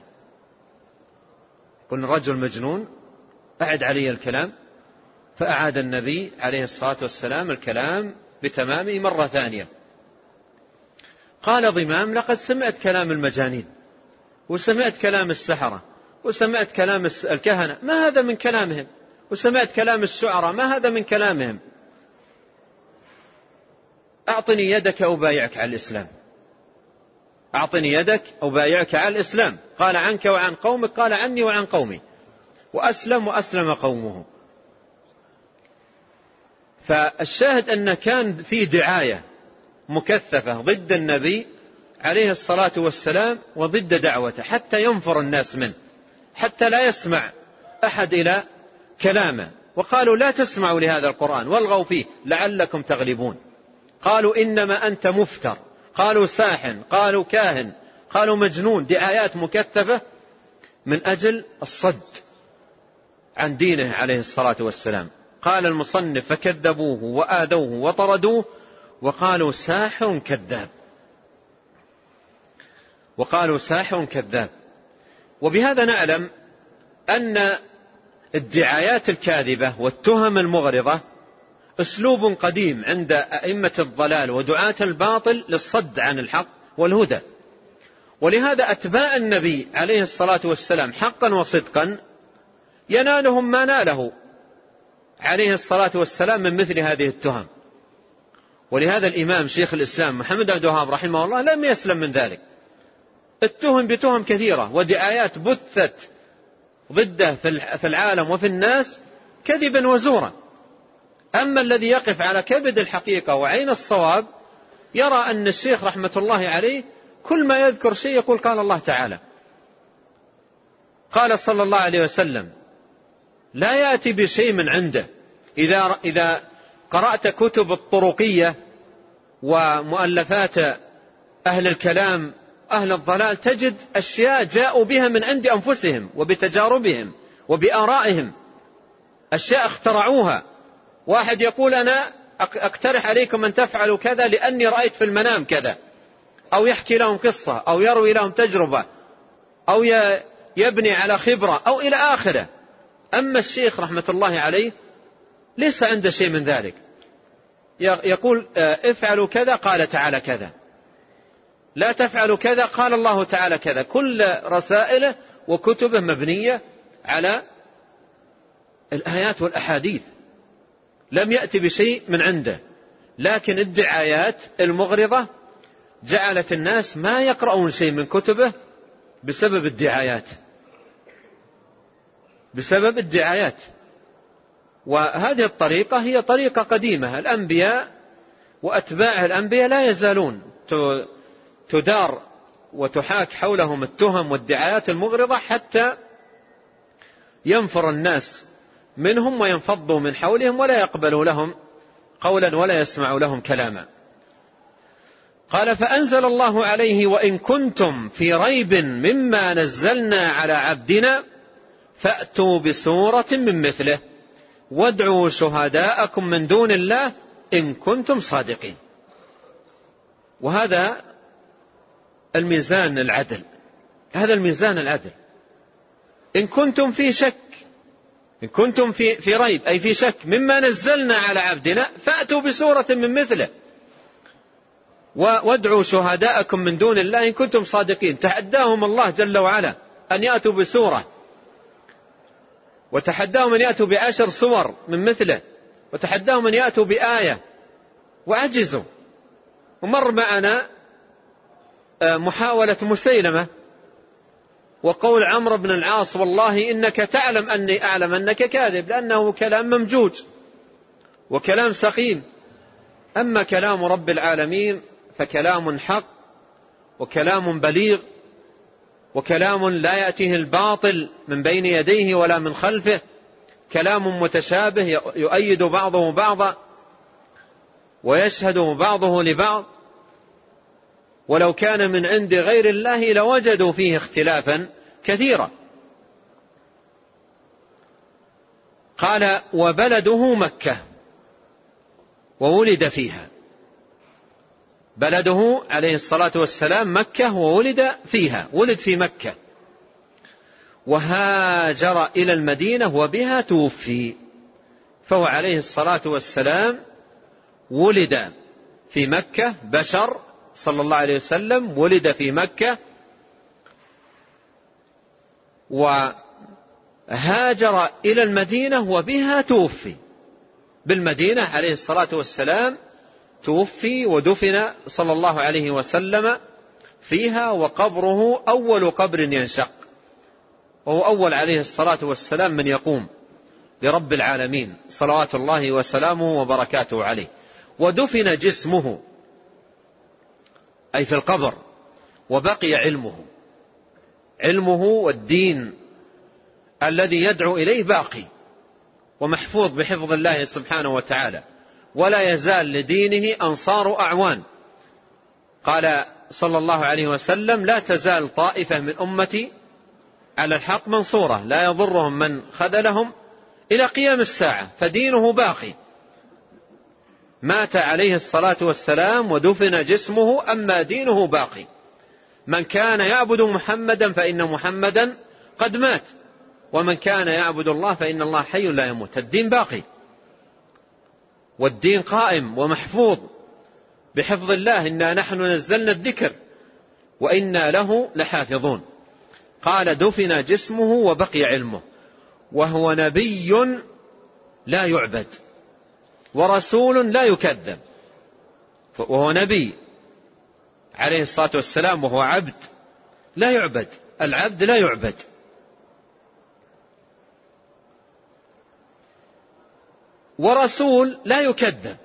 قلنا رجل مجنون أعد علي الكلام. فأعاد النبي عليه الصلاة والسلام الكلام بتمامه مرة ثانية. قال ضمام لقد سمعت كلام المجانين وسمعت كلام السحرة وسمعت كلام الكهنة. ما هذا من كلامهم؟ وسمعت كلام الشعراء ما هذا من كلامهم؟ أعطني يدك أبايعك على الإسلام. أعطني يدك أبايعك على الإسلام. قال عنك وعن قومك قال عني وعن قومي. وأسلم وأسلم قومه. فالشاهد أن كان في دعاية مكثفة ضد النبي عليه الصلاة والسلام وضد دعوته حتى ينفر الناس منه حتى لا يسمع أحد إلى كلامه. وقالوا لا تسمعوا لهذا القرآن والغوا فيه لعلكم تغلبون. قالوا إنما أنت مفتر. قالوا ساحن قالوا كاهن قالوا مجنون. دي آيات مكثفة من أجل الصد عن دينه عليه الصلاة والسلام. قال المصنف فكذبوه وآذوه وطردوه وقالوا ساحر كذاب. وقالوا ساحر كذاب. وبهذا نعلم أن الدعايات الكاذبة والتهم المغرضة أسلوب قديم عند أئمة الضلال ودعاة الباطل للصد عن الحق والهدى. ولهذا أتباع النبي عليه الصلاة والسلام حقا وصدقا ينالهم ما ناله عليه الصلاة والسلام من مثل هذه التهم. ولهذا الإمام شيخ الإسلام محمد بن الوهاب رحمه الله لم يسلم من ذلك. اتهم بتهم كثيرة ودعايات بثت ضده في العالم وفي الناس كذبا وزورا. أما الذي يقف على كبد الحقيقة وعين الصواب يرى أن الشيخ رحمة الله عليه كل ما يذكر شيء يقول قال الله تعالى. قال صلى الله عليه وسلم لا يأتي بشيء من عنده. إذا, إذا قرأت كتب الطرقية ومؤلفات أهل الكلام أهل الضلال تجد أشياء جاءوا بها من عند أنفسهم وبتجاربهم وبآرائهم. أشياء اخترعوها. واحد يقول أنا أقترح عليكم أن تفعلوا كذا لأني رأيت في المنام كذا. أو يحكي لهم قصة أو يروي لهم تجربة أو يبني على خبرة أو إلى آخره. أما الشيخ رحمة الله عليه ليس عنده شيء من ذلك. يقول آه، افعلوا كذا قال تعالى كذا. لا تفعلوا كذا قال الله تعالى كذا. كل رسائله وكتبه مبنية على الآيات والأحاديث. لم يأتي بشيء من عنده. لكن الدعايات المغرضة جعلت الناس ما يقرؤون شيء من كتبه بسبب الدعايات. بسبب الدعايات. وهذه الطريقة هي طريقة قديمة. الأنبياء وأتباع الأنبياء لا يزالون تدار وتحاك حولهم التهم والدعايات المغرضة حتى ينفر الناس منهم وينفضوا من حولهم ولا يقبلوا لهم قولا ولا يسمعوا لهم كلاما. قال فأنزل الله عليه وإن كنتم في ريب مما نزلنا على عبدنا فأتوا بسورة من مثله. وادعوا شهداءكم من دون الله إن كنتم صادقين. وهذا الميزان العدل. هذا الميزان العدل. إن كنتم في شك إن كنتم في, في ريب أي في شك. مما نزلنا على عبدنا فأتوا بسورة من مثله. وادعوا شهداءكم من دون الله إن كنتم صادقين. تحداهم الله جل وعلا أن يأتوا بسورة. وتحداهم أن يأتوا بعشر صور من مثله. وتحداهم أن يأتوا بآية. وعجزوا. ومر معنا آه، محاولة مسيلمة. وقول عمرو بن العاص والله إنك تعلم أني أعلم أنك كاذب لأنه كلام ممجوج وكلام سقيم أما كلام رب العالمين فكلام حق وكلام بليغ وكلام لا يأتيه الباطل من بين يديه ولا من خلفه. كلام متشابه يؤيد بعضه بعضا ويشهد بعضه لبعض. ولو كان من عند غير الله لوجدوا فيه اختلافا. كثيرا قال وبلده مكة وولد فيها. بلده عليه الصلاة والسلام مكة وولد فيها ولد في مكة. وهاجر إلى المدينة وبها توفي. فهو عليه الصلاة والسلام ولد في مكة بشر صلى الله عليه وسلم ولد في مكة وهاجر إلى المدينة وبها توفي. بالمدينة عليه الصلاة والسلام توفي ودفن صلى الله عليه وسلم فيها وقبره أول قبر ينشق. وهو أول عليه الصلاة والسلام من يقوم لرب العالمين صلوات الله وسلامه وبركاته عليه. ودفن جسمه أي في القبر وبقي علمه. علمه والدين الذي يدعو إليه باقي ومحفوظ بحفظ الله سبحانه وتعالى. ولا يزال لدينه أنصار أعوان. قال صلى الله عليه وسلم لا تزال طائفة من أمتي على الحق منصورة لا يضرهم من خذلهم إلى قيام الساعة فدينه باقي. مات عليه الصلاة والسلام ودفن جسمه أما دينه باقي. من كان يعبد محمدا فإن محمدا قد مات. ومن كان يعبد الله فإن الله حي لا يموت. الدين باقي. والدين قائم ومحفوظ. بحفظ الله إنا نحن نزلنا الذكر وإنا له لحافظون. قال دفن جسمه وبقي علمه. وهو نبي لا يعبد. ورسول لا يكذب. وهو نبي. عليه الصلاة والسلام وهو عبد لا يعبد. العبد لا يعبد. ورسول لا يكذب.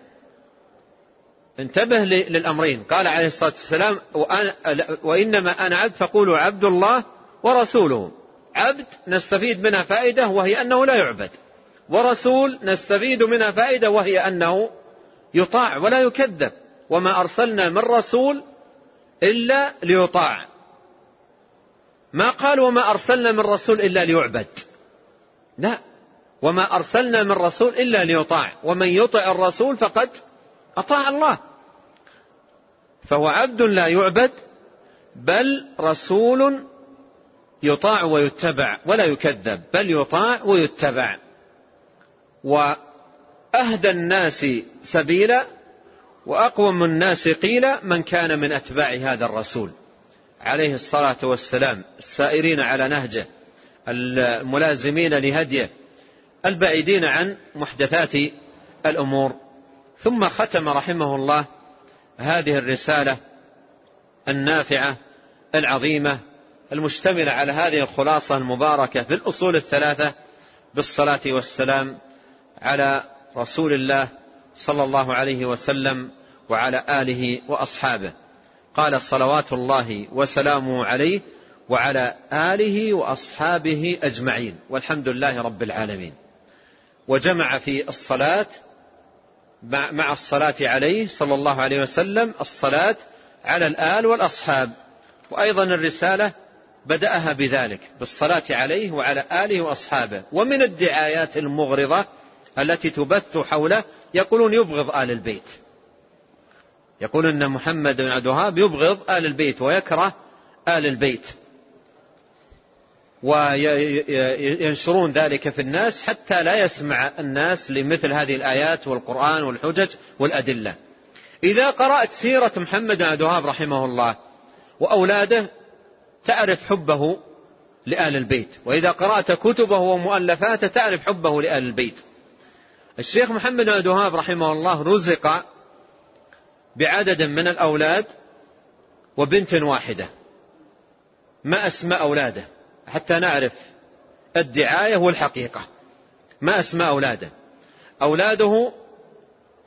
انتبه للأمرين. قال عليه الصلاة والسلام وإنما أنا عبد فقولوا عبد الله ورسوله. عبد نستفيد منها فائدة وهي أنه لا يعبد. ورسول نستفيد منها فائدة وهي أنه يطاع ولا يكذب. وما أرسلنا من رسول إلا ليطاع. ما قال وما أرسلنا من رسول إلا ليعبد. لا. وما أرسلنا من رسول إلا ليطاع. ومن يطع الرسول فقد أطاع الله. فهو عبد لا يعبد بل رسول يطاع ويتبع ولا يكذب بل يطاع ويتبع. وأهدى الناس سبيلا وأقوم الناس قيلا من كان من أتباع هذا الرسول. عليه الصلاة والسلام السائرين على نهجه الملازمين لهديه البعيدين عن محدثات الأمور. ثم ختم رحمه الله هذه الرسالة النافعة العظيمة المشتملة على هذه الخلاصة المباركة في الأصول الثلاثة بالصلاة والسلام على رسول الله صلى الله عليه وسلم وعلى آله وأصحابه. قال صلوات الله وسلامه عليه وعلى آله وأصحابه أجمعين. والحمد لله رب العالمين. وجمع في الصلاة مع الصلاة عليه صلى الله عليه وسلم الصلاة على الآل والأصحاب. وأيضا الرسالة بدأها بذلك بالصلاة عليه وعلى آله وأصحابه. ومن الدعايات المغرضة التي تبث حوله يقولون يبغض آل البيت. يقول أن محمد بن عبد الوهاب يبغض آل البيت ويكره آل البيت. وينشرون ذلك في الناس حتى لا يسمع الناس لمثل هذه الآيات والقرآن والحجج والأدلة. إذا قرأت سيرة محمد بن عبد الوهاب رحمه الله وأولاده تعرف حبه لآل البيت. وإذا قرأت كتبه ومؤلفاته تعرف حبه لآل البيت. الشيخ محمد بن الوهاب رحمه الله رزق بعدد من الأولاد وبنت واحدة. ما أسماء أولاده؟ حتى نعرف الدعاية والحقيقة. ما أسماء أولاده؟ أولاده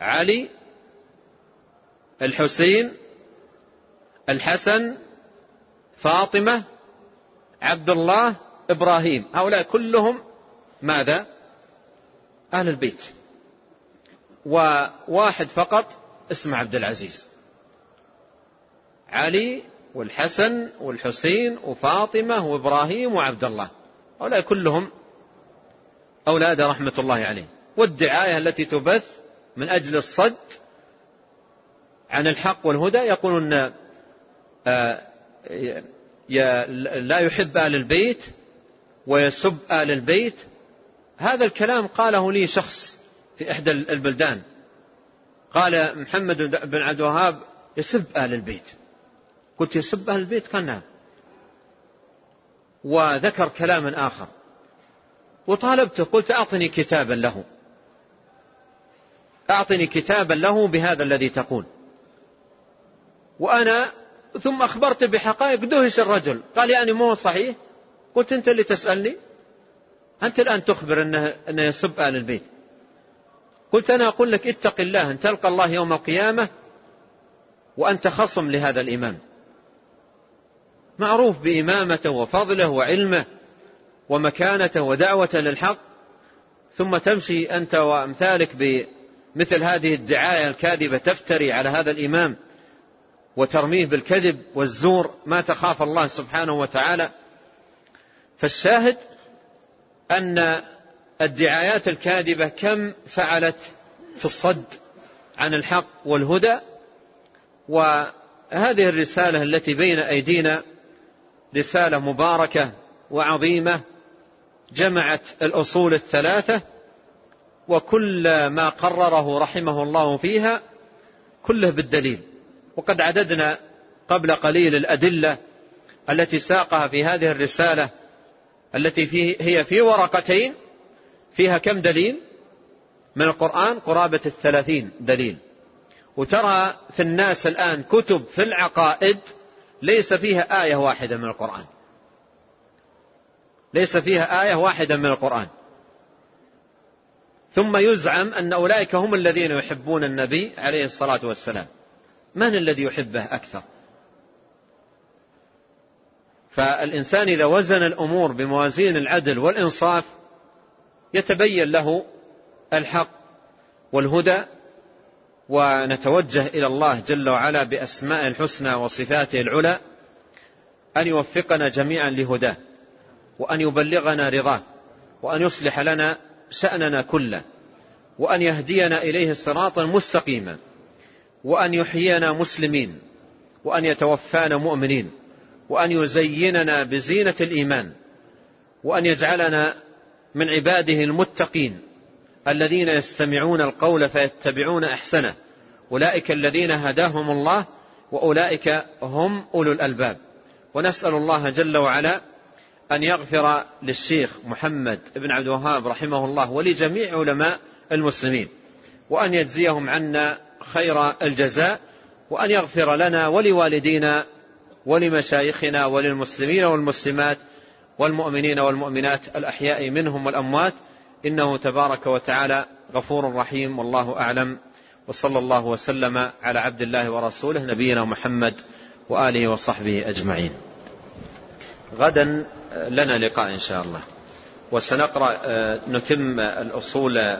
علي الحسين الحسن فاطمة عبد الله إبراهيم. هؤلاء كلهم ماذا؟ أهل البيت. وواحد فقط اسمه عبد العزيز. علي والحسن والحسين وفاطمة وإبراهيم وعبد الله. هؤلاء كلهم أولاد رحمة الله عليه والدعاية التي تبث من أجل الصد عن الحق والهدى يقولون آه، لا يحب آل البيت ويسب آل البيت. هذا الكلام قاله لي شخص في إحدى البلدان. قال محمد بن عبد الوهاب يسب آل البيت. قلت يسب أهل البيت؟ قال نعم. وذكر كلاما آخر. وطالبته قلت أعطني كتابا له. أعطني كتابا له بهذا الذي تقول. وأنا ثم أخبرت بحقائق دهش الرجل. قال يعني مو صحيح؟ قلت أنت اللي تسألني؟ أنت الآن تخبر أنه, أنه يسب أهل البيت. قلت أنا أقول لك اتق الله أن تلقى الله يوم القيامة وأنت خصم لهذا الإمام. معروف بإمامته وفضله وعلمه ومكانته ودعوة للحق. ثم تمشي أنت وأمثالك بمثل هذه الدعاية الكاذبة تفتري على هذا الإمام وترميه بالكذب والزور ما تخاف الله سبحانه وتعالى. فالشاهد أن الدعايات الكاذبة كم فعلت في الصد عن الحق والهدى؟ وهذه الرسالة التي بين أيدينا رسالة مباركة وعظيمة جمعت الأصول الثلاثة وكل ما قرره رحمه الله فيها كله بالدليل. وقد عددنا قبل قليل الأدلة التي ساقها في هذه الرسالة التي فيه هي في ورقتين فيها كم دليل؟ من القرآن قرابة الثلاثين دليل. وترى في الناس الآن كتب في العقائد ليس فيها آية واحدة من القرآن. ليس فيها آية واحدة من القرآن. ثم يزعم أن أولئك هم الذين يحبون النبي عليه الصلاة والسلام. من الذي يحبه أكثر؟ فالإنسان إذا وزن الأمور بموازين العدل والإنصاف يتبين له الحق والهدى ونتوجه إلى الله جل وعلا بأسماء الحسنى وصفاته العلى أن يوفقنا جميعا لهداه وأن يبلغنا رضاه وأن يصلح لنا شأننا كله وأن يهدينا إليه صراطا مستقيما وأن يحيينا مسلمين وأن يتوفانا مؤمنين وأن يزيننا بزينة الإيمان وأن يجعلنا من عباده المتقين الذين يستمعون القول فيتبعون أحسنه. أولئك الذين هداهم الله وأولئك هم أولو الألباب. ونسأل الله جل وعلا أن يغفر للشيخ محمد بن عبد الوهاب رحمه الله ولجميع علماء المسلمين وأن يجزيهم عنا خير الجزاء وأن يغفر لنا ولوالدينا ولمشايخنا وللمسلمين والمسلمات والمؤمنين والمؤمنات الأحياء منهم والأموات إنه تبارك وتعالى غفور رحيم والله أعلم. وصلى الله وسلم على عبد الله ورسوله نبينا محمد وآله وصحبه أجمعين. غدا لنا لقاء إن شاء الله. وسنقرأ نتم الأصول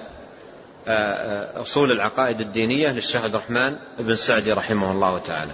أصول العقائد الدينية للشيخ عبد الرحمن بن سعدي رحمه الله تعالى.